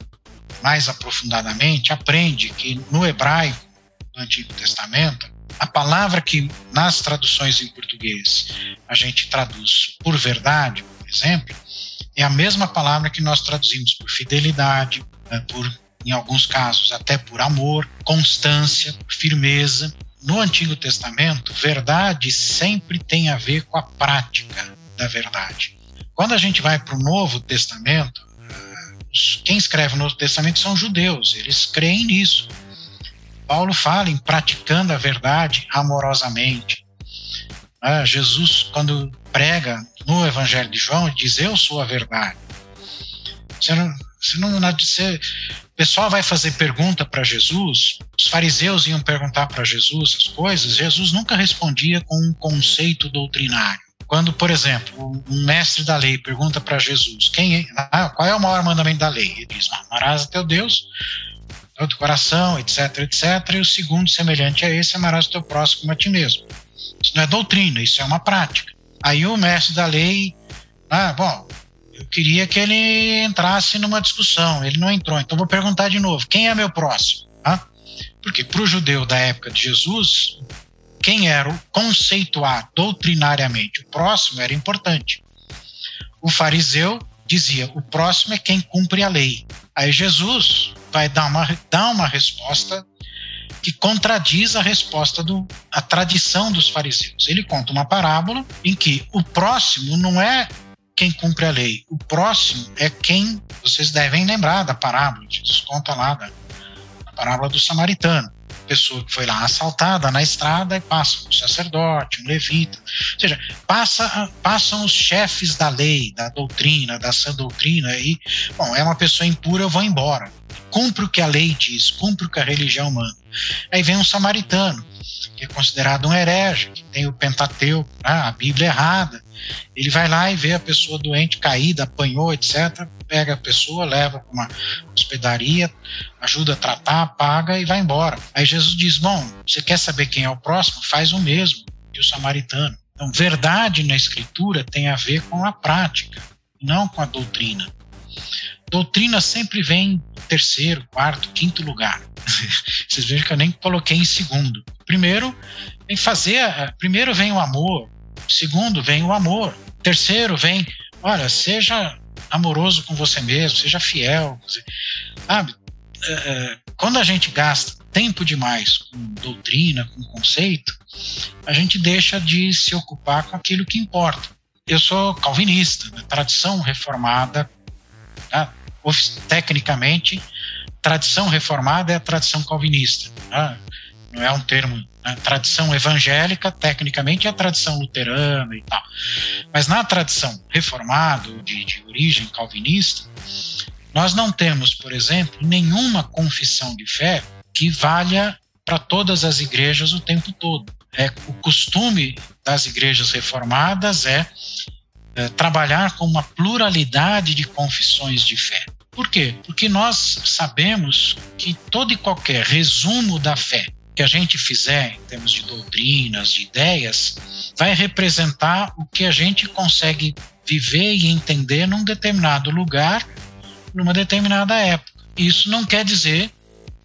mais aprofundadamente aprende que no hebraico, no Antigo Testamento, a palavra que nas traduções em português a gente traduz por verdade, por exemplo, é a mesma palavra que nós traduzimos por fidelidade, né, por, em alguns casos, até por amor, constância, firmeza. No Antigo Testamento, verdade sempre tem a ver com a prática da verdade. Quando a gente vai para o Novo Testamento, quem escreve o Novo Testamento são judeus, eles creem nisso. Paulo fala em praticando a verdade amorosamente. Ah, Jesus, quando prega no Evangelho de João, diz: Eu sou a verdade. Você não, você não, você, o pessoal vai fazer pergunta para Jesus, os fariseus iam perguntar para Jesus as coisas, Jesus nunca respondia com um conceito doutrinário. Quando, por exemplo, um mestre da lei pergunta para Jesus quem é, ah, qual é o maior mandamento da lei, ele diz: Amarás teu Deus todo coração, etc, etc. E o segundo, semelhante a esse, amarás o teu próximo a ti mesmo. Isso não é doutrina, isso é uma prática. Aí o mestre da lei, ah, bom, eu queria que ele entrasse numa discussão, ele não entrou, então vou perguntar de novo: quem é meu próximo? Ah? Porque para o judeu da época de Jesus, quem era o conceituar doutrinariamente o próximo era importante. O fariseu dizia: o próximo é quem cumpre a lei. Aí Jesus vai dar uma, dar uma resposta que contradiz a resposta do a tradição dos fariseus. Ele conta uma parábola em que o próximo não é quem cumpre a lei, o próximo é quem vocês devem lembrar da parábola. Jesus conta lá da, da parábola do samaritano pessoa que foi lá assaltada na estrada e passa um sacerdote, um levita. Ou seja, passa, passam os chefes da lei, da doutrina, da sã doutrina, e, bom, é uma pessoa impura, eu vou embora. Cumpre o que a lei diz, cumpre o que a religião manda. Aí vem um samaritano, que é considerado um herege, que tem o Pentateuco, né, a Bíblia errada. Ele vai lá e vê a pessoa doente, caída, apanhou, etc. Pega a pessoa, leva para uma hospedaria, ajuda a tratar, paga e vai embora. Aí Jesus diz: Bom, você quer saber quem é o próximo? Faz o mesmo que o samaritano. Então, verdade na Escritura tem a ver com a prática, não com a doutrina. Doutrina sempre vem em terceiro, quarto, quinto lugar. Vocês vejam que eu nem coloquei em segundo. Primeiro, vem fazer. Primeiro vem o amor, segundo vem o amor, terceiro vem, olha, seja amoroso com você mesmo, seja fiel, sabe? É, é, quando a gente gasta tempo demais com doutrina, com conceito, a gente deixa de se ocupar com aquilo que importa. Eu sou calvinista, né? tradição reformada, tá? tecnicamente, tradição reformada é a tradição calvinista. Tá? Não é um termo a tradição evangélica, tecnicamente, é a tradição luterana e tal. Mas na tradição reformada, de, de origem calvinista, nós não temos, por exemplo, nenhuma confissão de fé que valha para todas as igrejas o tempo todo. É, o costume das igrejas reformadas é, é trabalhar com uma pluralidade de confissões de fé. Por quê? Porque nós sabemos que todo e qualquer resumo da fé que a gente fizer em termos de doutrinas, de ideias, vai representar o que a gente consegue viver e entender num determinado lugar, numa determinada época. Isso não quer dizer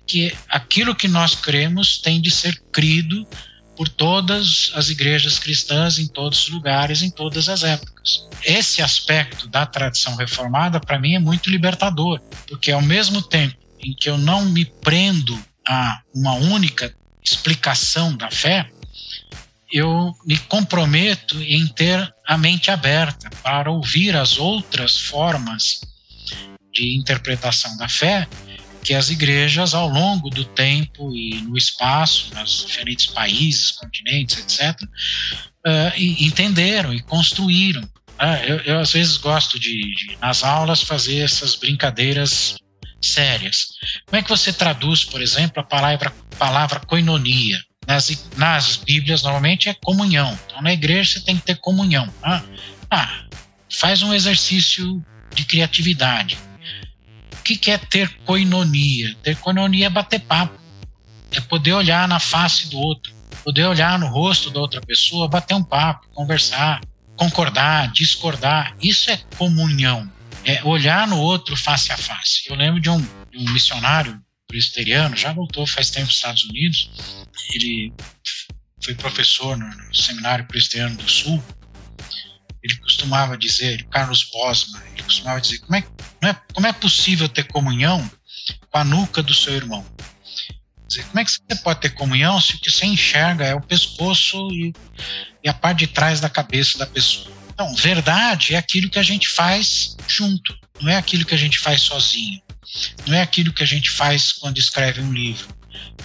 que aquilo que nós cremos tem de ser crido por todas as igrejas cristãs em todos os lugares, em todas as épocas. Esse aspecto da tradição reformada, para mim, é muito libertador, porque ao mesmo tempo em que eu não me prendo a uma única explicação da fé, eu me comprometo em ter a mente aberta para ouvir as outras formas de interpretação da fé que as igrejas, ao longo do tempo e no espaço, nos diferentes países, continentes, etc., eh, entenderam e construíram. Uh, eu, eu, às vezes, gosto de, de, nas aulas, fazer essas brincadeiras sérias. Como é que você traduz, por exemplo, a palavra, palavra coinonia? Nas, nas Bíblias, normalmente, é comunhão. Então, na igreja, você tem que ter comunhão. Ah, ah faz um exercício de criatividade. Que, que é ter coinonia? Ter coinonia é bater papo. É poder olhar na face do outro, poder olhar no rosto da outra pessoa, bater um papo, conversar, concordar, discordar. Isso é comunhão é olhar no outro face a face. Eu lembro de um, de um missionário presbiteriano, já voltou faz tempo nos Estados Unidos, ele foi professor no, no Seminário Presbiteriano do Sul, ele costumava dizer, Carlos Bosma, ele costumava dizer, como é, é, como é possível ter comunhão com a nuca do seu irmão? Como é que você pode ter comunhão se o que você enxerga é o pescoço e, e a parte de trás da cabeça da pessoa? Então, verdade é aquilo que a gente faz junto, não é aquilo que a gente faz sozinho, não é aquilo que a gente faz quando escreve um livro.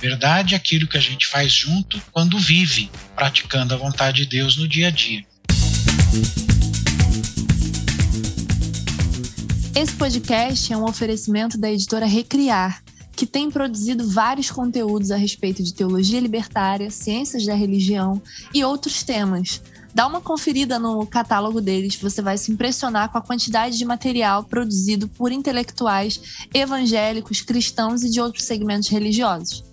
Verdade é aquilo que a gente faz junto quando vive, praticando a vontade de Deus no dia a dia. Esse podcast é um oferecimento da editora Recriar, que tem produzido vários conteúdos a respeito de teologia libertária, ciências da religião e outros temas. Dá uma conferida no catálogo deles, você vai se impressionar com a quantidade de material produzido por intelectuais evangélicos, cristãos e de outros segmentos religiosos.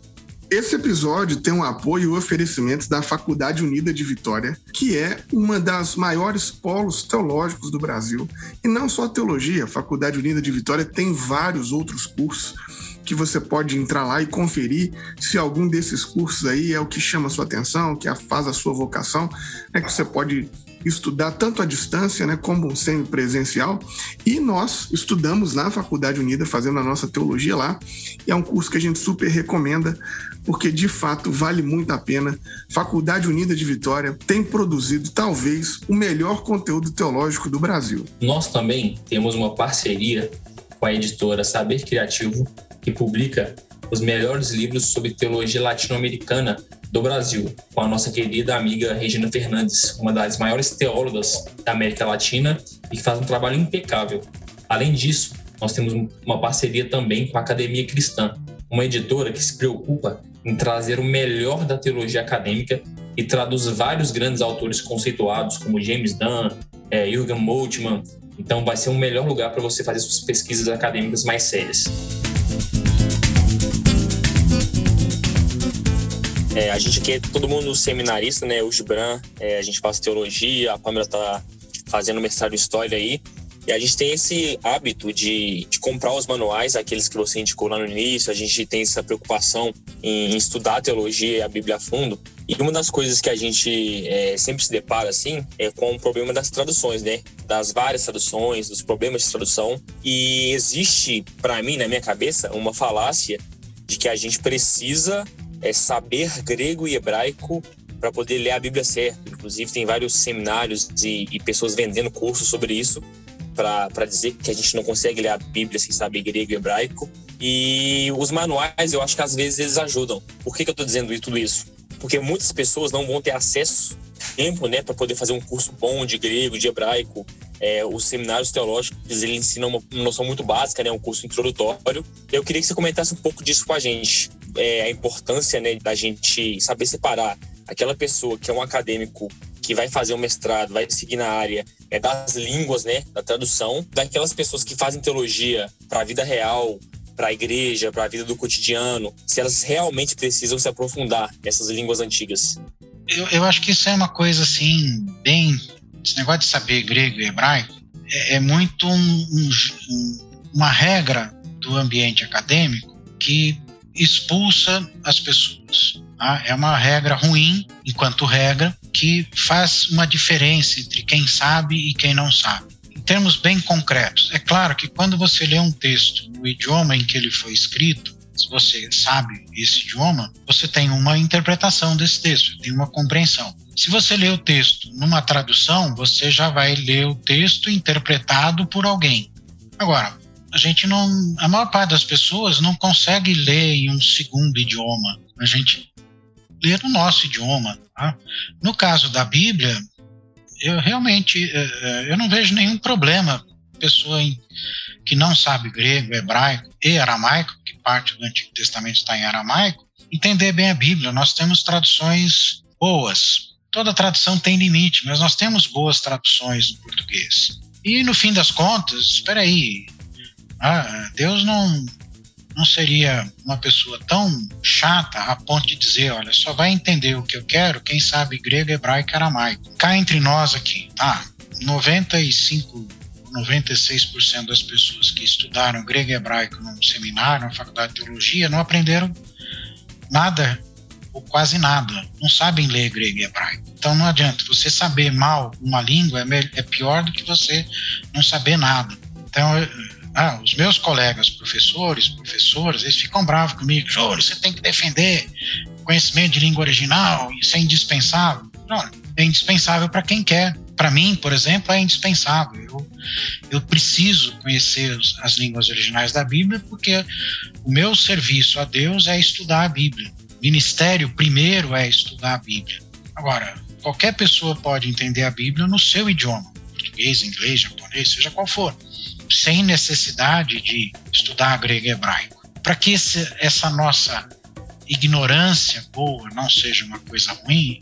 Esse episódio tem um apoio e oferecimento da Faculdade Unida de Vitória, que é uma das maiores polos teológicos do Brasil. E não só teologia, a Faculdade Unida de Vitória tem vários outros cursos que você pode entrar lá e conferir se algum desses cursos aí é o que chama a sua atenção, que faz a sua vocação, é que você pode estudar tanto à distância, né, como semi-presencial. E nós estudamos na Faculdade Unida, fazendo a nossa teologia lá. É um curso que a gente super recomenda, porque de fato vale muito a pena. Faculdade Unida de Vitória tem produzido talvez o melhor conteúdo teológico do Brasil. Nós também temos uma parceria com a editora Saber Criativo, que publica os melhores livros sobre teologia latino-americana do Brasil, com a nossa querida amiga Regina Fernandes, uma das maiores teólogas da América Latina e que faz um trabalho impecável. Além disso, nós temos uma parceria também com a Academia Cristã, uma editora que se preocupa em trazer o melhor da teologia acadêmica e traduz vários grandes autores conceituados, como James Dunn, é, Jürgen Moltmann. Então, vai ser um melhor lugar para você fazer suas pesquisas acadêmicas mais sérias. É, a gente aqui é todo mundo seminarista, né? O Gibran, é, a gente faz teologia, a Pamela tá fazendo mestrado em história aí. E a gente tem esse hábito de, de, comprar os manuais, aqueles que você indicou lá no início. A gente tem essa preocupação em, em estudar a teologia e a Bíblia a fundo. E uma das coisas que a gente é, sempre se depara, assim, é com o problema das traduções, né? Das várias traduções, dos problemas de tradução. E existe, para mim, na minha cabeça, uma falácia de que a gente precisa é saber grego e hebraico para poder ler a Bíblia certo. Inclusive, tem vários seminários e, e pessoas vendendo cursos sobre isso para dizer que a gente não consegue ler a Bíblia sem saber grego e hebraico. E os manuais, eu acho que às vezes eles ajudam. Por que, que eu estou dizendo tudo isso? Porque muitas pessoas não vão ter acesso, tempo, né, para poder fazer um curso bom de grego, de hebraico. É, os seminários teológicos, eles ensinam uma noção muito básica, né, um curso introdutório. Eu queria que você comentasse um pouco disso com a gente é, a importância né, da gente saber separar aquela pessoa que é um acadêmico que vai fazer um mestrado, vai seguir na área é, das línguas, né, da tradução, daquelas pessoas que fazem teologia para a vida real, para a igreja, para a vida do cotidiano, se elas realmente precisam se aprofundar nessas línguas antigas. Eu, eu acho que isso é uma coisa assim, bem. Esse negócio de saber grego e hebraico é, é muito um, um, uma regra do ambiente acadêmico que expulsa as pessoas. Tá? É uma regra ruim, enquanto regra, que faz uma diferença entre quem sabe e quem não sabe. Em termos bem concretos, é claro que quando você lê um texto no idioma em que ele foi escrito, se você sabe esse idioma, você tem uma interpretação desse texto, tem uma compreensão. Se você lê o texto numa tradução, você já vai ler o texto interpretado por alguém. Agora, a gente não. A maior parte das pessoas não consegue ler em um segundo idioma. A gente lê no nosso idioma. Tá? No caso da Bíblia, eu realmente eh, eh, eu não vejo nenhum problema. Pessoa que não sabe grego, hebraico e aramaico, que parte do Antigo Testamento está em aramaico, entender bem a Bíblia. Nós temos traduções boas. Toda tradução tem limite, mas nós temos boas traduções no português. E no fim das contas, espera aí, ah, Deus não, não seria uma pessoa tão chata a ponto de dizer, olha, só vai entender o que eu quero quem sabe grego, hebraico e aramaico. Cá entre nós aqui, tá? 95 96% das pessoas que estudaram grego e hebraico num seminário, na faculdade de teologia, não aprenderam nada ou quase nada, não sabem ler grego e hebraico. Então não adianta, você saber mal uma língua é, é pior do que você não saber nada. Então, ah, os meus colegas professores, professoras, eles ficam bravos comigo. Júlio, você tem que defender conhecimento de língua original, isso é indispensável. Não, é indispensável para quem quer. Para mim, por exemplo, é indispensável. Eu, eu preciso conhecer as línguas originais da Bíblia porque o meu serviço a Deus é estudar a Bíblia. O ministério primeiro é estudar a Bíblia. Agora, qualquer pessoa pode entender a Bíblia no seu idioma, português, inglês, japonês, seja qual for, sem necessidade de estudar grego e hebraico. Para que esse, essa nossa ignorância boa não seja uma coisa ruim,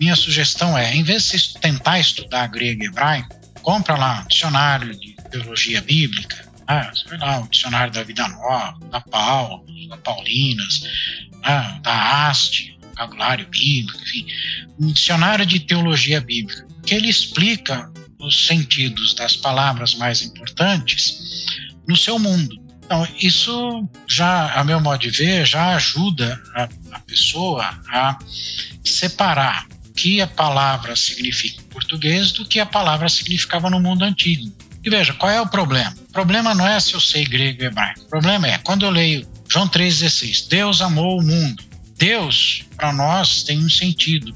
minha sugestão é, em vez de tentar estudar grego e hebraico, compra lá um dicionário de teologia bíblica, ah, sei lá, o dicionário da Vida Nova, da Paulo, da Paulinas, ah, da Haste, vocabulário bíblico, enfim, um dicionário de teologia bíblica, que ele explica os sentidos das palavras mais importantes no seu mundo. Então, isso já, a meu modo de ver, já ajuda a, a pessoa a separar o que a palavra significa em português do que a palavra significava no mundo antigo. E veja, qual é o problema? O problema não é se eu sei grego e hebraico. O problema é, quando eu leio João 3,16, Deus amou o mundo. Deus, para nós, tem um sentido.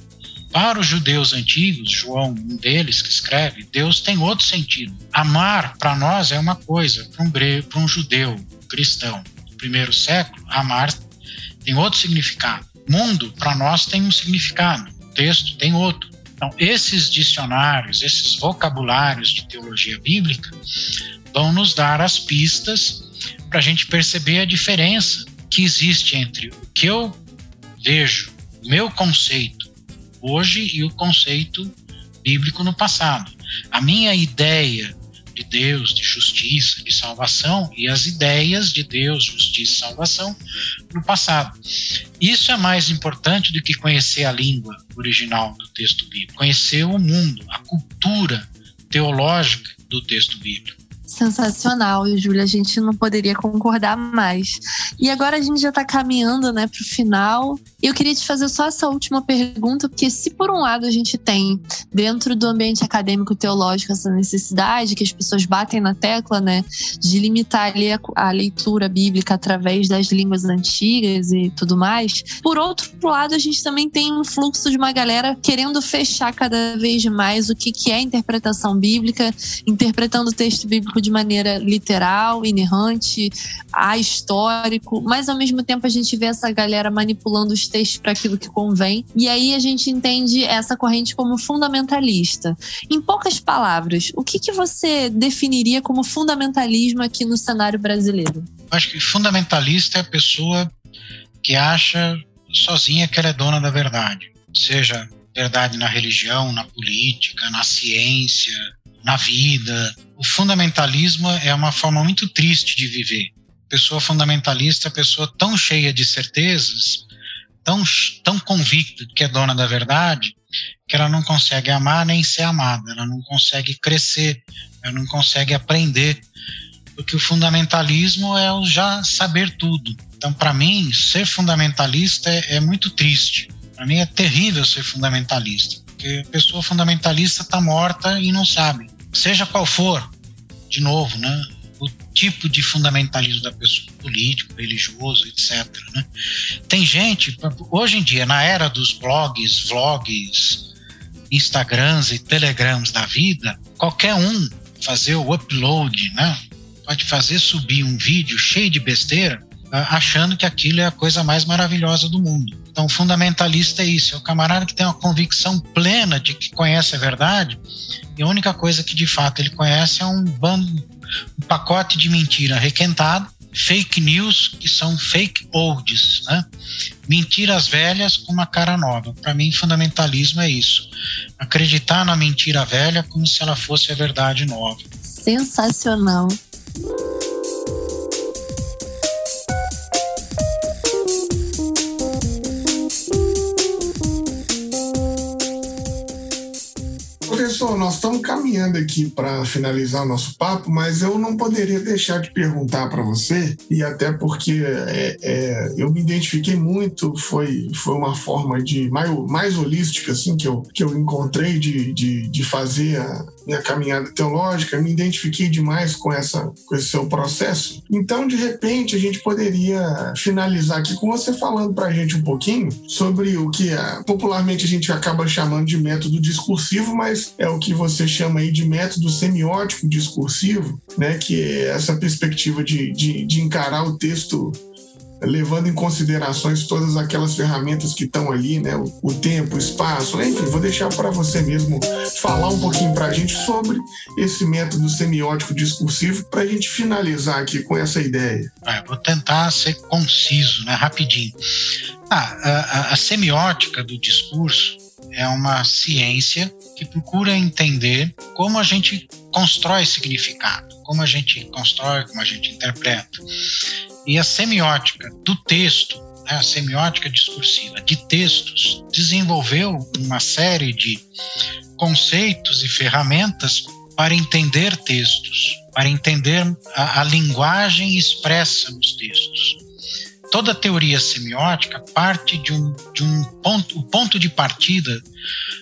Para os judeus antigos, João, um deles que escreve, Deus tem outro sentido. Amar para nós é uma coisa, para um, para um judeu cristão do primeiro século, amar tem outro significado. Mundo para nós tem um significado, texto tem outro. Então, esses dicionários, esses vocabulários de teologia bíblica vão nos dar as pistas para a gente perceber a diferença que existe entre o que eu vejo, meu conceito hoje e o conceito bíblico no passado. A minha ideia de Deus, de justiça, de salvação e as ideias de Deus, justiça e salvação no passado. Isso é mais importante do que conhecer a língua original do texto bíblico, conhecer o mundo, a cultura teológica do texto bíblico. Sensacional, e Júlia, a gente não poderia concordar mais. E agora a gente já está caminhando né, para o final. Eu queria te fazer só essa última pergunta, porque se por um lado a gente tem dentro do ambiente acadêmico teológico essa necessidade que as pessoas batem na tecla, né, de limitar ali a, a leitura bíblica através das línguas antigas e tudo mais, por outro lado a gente também tem um fluxo de uma galera querendo fechar cada vez mais o que, que é interpretação bíblica, interpretando o texto bíblico de maneira literal, inerrante, ahistórico, mas ao mesmo tempo a gente vê essa galera manipulando os textos para aquilo que convém. E aí a gente entende essa corrente como fundamentalista. Em poucas palavras, o que, que você definiria como fundamentalismo aqui no cenário brasileiro? Acho que fundamentalista é a pessoa que acha sozinha que ela é dona da verdade, seja verdade na religião, na política, na ciência, na vida. O fundamentalismo é uma forma muito triste de viver. Pessoa fundamentalista pessoa tão cheia de certezas, tão, tão convicta que é dona da verdade, que ela não consegue amar nem ser amada, ela não consegue crescer, ela não consegue aprender. Porque o fundamentalismo é o já saber tudo. Então, para mim, ser fundamentalista é, é muito triste. Para mim é terrível ser fundamentalista, porque a pessoa fundamentalista está morta e não sabe seja qual for, de novo, né, o tipo de fundamentalismo da pessoa, político, religioso, etc. Né? Tem gente, hoje em dia, na era dos blogs, vlogs, Instagrams e Telegrams da vida, qualquer um fazer o upload, né? Pode fazer subir um vídeo cheio de besteira, achando que aquilo é a coisa mais maravilhosa do mundo. Então, fundamentalista é isso, é o camarada que tem uma convicção plena de que conhece a verdade e a única coisa que de fato ele conhece é um bando, um pacote de mentira requentado, fake news que são fake olds, né? Mentiras velhas com uma cara nova. Para mim, fundamentalismo é isso. Acreditar na mentira velha como se ela fosse a verdade nova. Sensacional. Nós estamos caminhando aqui para finalizar o nosso papo, mas eu não poderia deixar de perguntar para você, e até porque é, é, eu me identifiquei muito, foi, foi uma forma de mais, mais holística assim, que, eu, que eu encontrei de, de, de fazer a minha caminhada teológica, me identifiquei demais com, essa, com esse seu processo. Então, de repente, a gente poderia finalizar aqui com você falando para a gente um pouquinho sobre o que é, popularmente a gente acaba chamando de método discursivo, mas é o que você chama aí de método semiótico discursivo, né? que é essa perspectiva de, de, de encarar o texto levando em considerações todas aquelas ferramentas que estão ali, né? O, o tempo, o espaço, enfim, vou deixar para você mesmo falar um pouquinho para a gente sobre esse método semiótico discursivo para a gente finalizar aqui com essa ideia. É, vou tentar ser conciso, né? Rapidinho. Ah, a, a semiótica do discurso é uma ciência que procura entender como a gente constrói significado, como a gente constrói, como a gente interpreta. E a semiótica do texto, né, a semiótica discursiva de textos, desenvolveu uma série de conceitos e ferramentas para entender textos, para entender a, a linguagem expressa nos textos. Toda teoria semiótica parte de um, de um ponto, o ponto de partida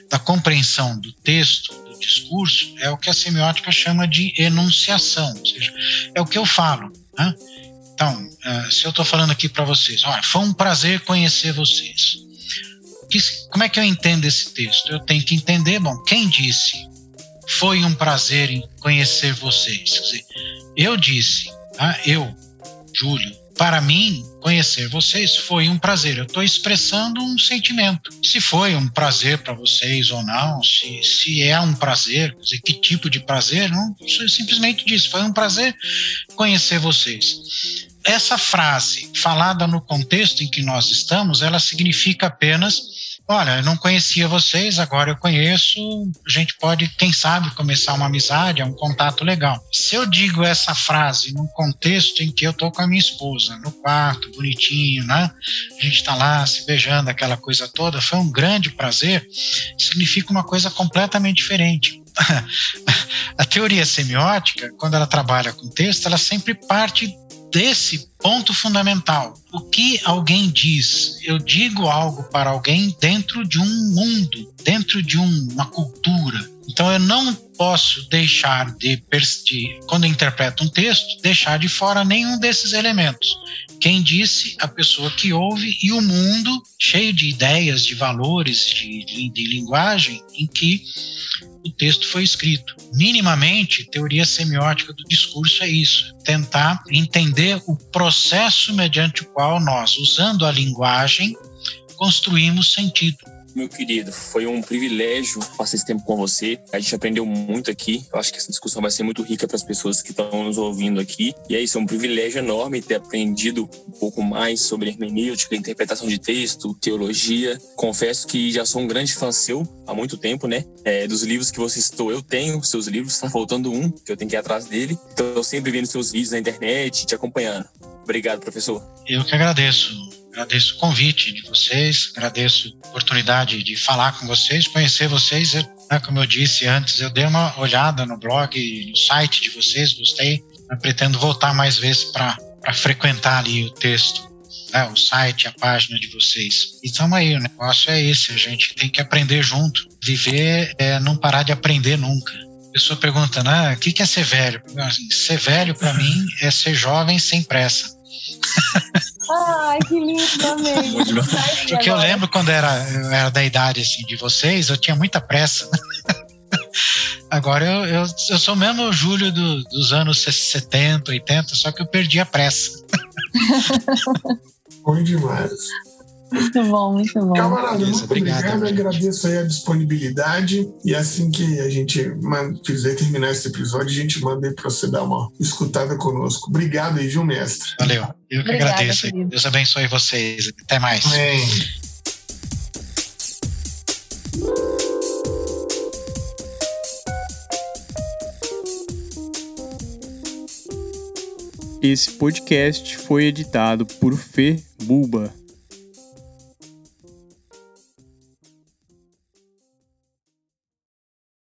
da compreensão do texto, do discurso, é o que a semiótica chama de enunciação, ou seja, é o que eu falo. Né? Então, uh, se eu estou falando aqui para vocês, olha, foi um prazer conhecer vocês. Que, como é que eu entendo esse texto? Eu tenho que entender, bom, quem disse foi um prazer conhecer vocês? Quer dizer, eu disse, tá? eu, Júlio, para mim, conhecer vocês foi um prazer. Eu estou expressando um sentimento. Se foi um prazer para vocês ou não, se, se é um prazer, dizer, que tipo de prazer, não, eu simplesmente disse, foi um prazer conhecer vocês essa frase falada no contexto em que nós estamos, ela significa apenas olha, eu não conhecia vocês, agora eu conheço, a gente pode, quem sabe, começar uma amizade, é um contato legal. Se eu digo essa frase num contexto em que eu tô com a minha esposa, no quarto, bonitinho, né? A gente tá lá se beijando, aquela coisa toda, foi um grande prazer, significa uma coisa completamente diferente. a teoria semiótica, quando ela trabalha com texto, ela sempre parte desse ponto fundamental. O que alguém diz? Eu digo algo para alguém dentro de um mundo, dentro de um, uma cultura. Então eu não posso deixar de, de, quando interpreto um texto, deixar de fora nenhum desses elementos. Quem disse, a pessoa que ouve e o mundo cheio de ideias, de valores, de, de, linguagem em que o texto foi escrito. Minimamente, teoria semiótica do discurso é isso: tentar entender o processo mediante o qual nós, usando a linguagem, construímos sentido. Meu querido, foi um privilégio passar esse tempo com você. A gente aprendeu muito aqui. Eu acho que essa discussão vai ser muito rica para as pessoas que estão nos ouvindo aqui. E é isso, é um privilégio enorme ter aprendido um pouco mais sobre hermenêutica, interpretação de texto, teologia. Confesso que já sou um grande fã seu há muito tempo, né? É, dos livros que você citou, eu tenho seus livros, está faltando um, que eu tenho que ir atrás dele. Então, eu sempre vendo seus vídeos na internet, te acompanhando. Obrigado, professor. Eu que agradeço. Agradeço o convite de vocês, agradeço a oportunidade de falar com vocês, conhecer vocês. Eu, né, como eu disse antes, eu dei uma olhada no blog, no site de vocês, gostei. Eu pretendo voltar mais vezes para frequentar ali o texto, né, o site, a página de vocês. E estamos aí, o negócio é esse, a gente tem que aprender junto. Viver é não parar de aprender nunca. A pessoa pergunta, né, o que é ser velho? Assim, ser velho, para mim, é ser jovem sem pressa. Ai, que lindo, amei. Porque eu lembro quando era, eu era da idade assim, de vocês, eu tinha muita pressa. Agora eu, eu, eu sou mesmo o Júlio do, dos anos 70, 80, só que eu perdi a pressa. Bom demais. Muito bom, muito bom. Camarada, muito obrigado. obrigado agradeço aí a disponibilidade. E assim que a gente fizer terminar esse episódio, a gente manda aí pra você dar uma escutada conosco. Obrigado aí, viu, mestre? Valeu. Eu que Obrigada, agradeço. Querido. Deus abençoe vocês. Até mais. Amém. Esse podcast foi editado por Fê Bulba.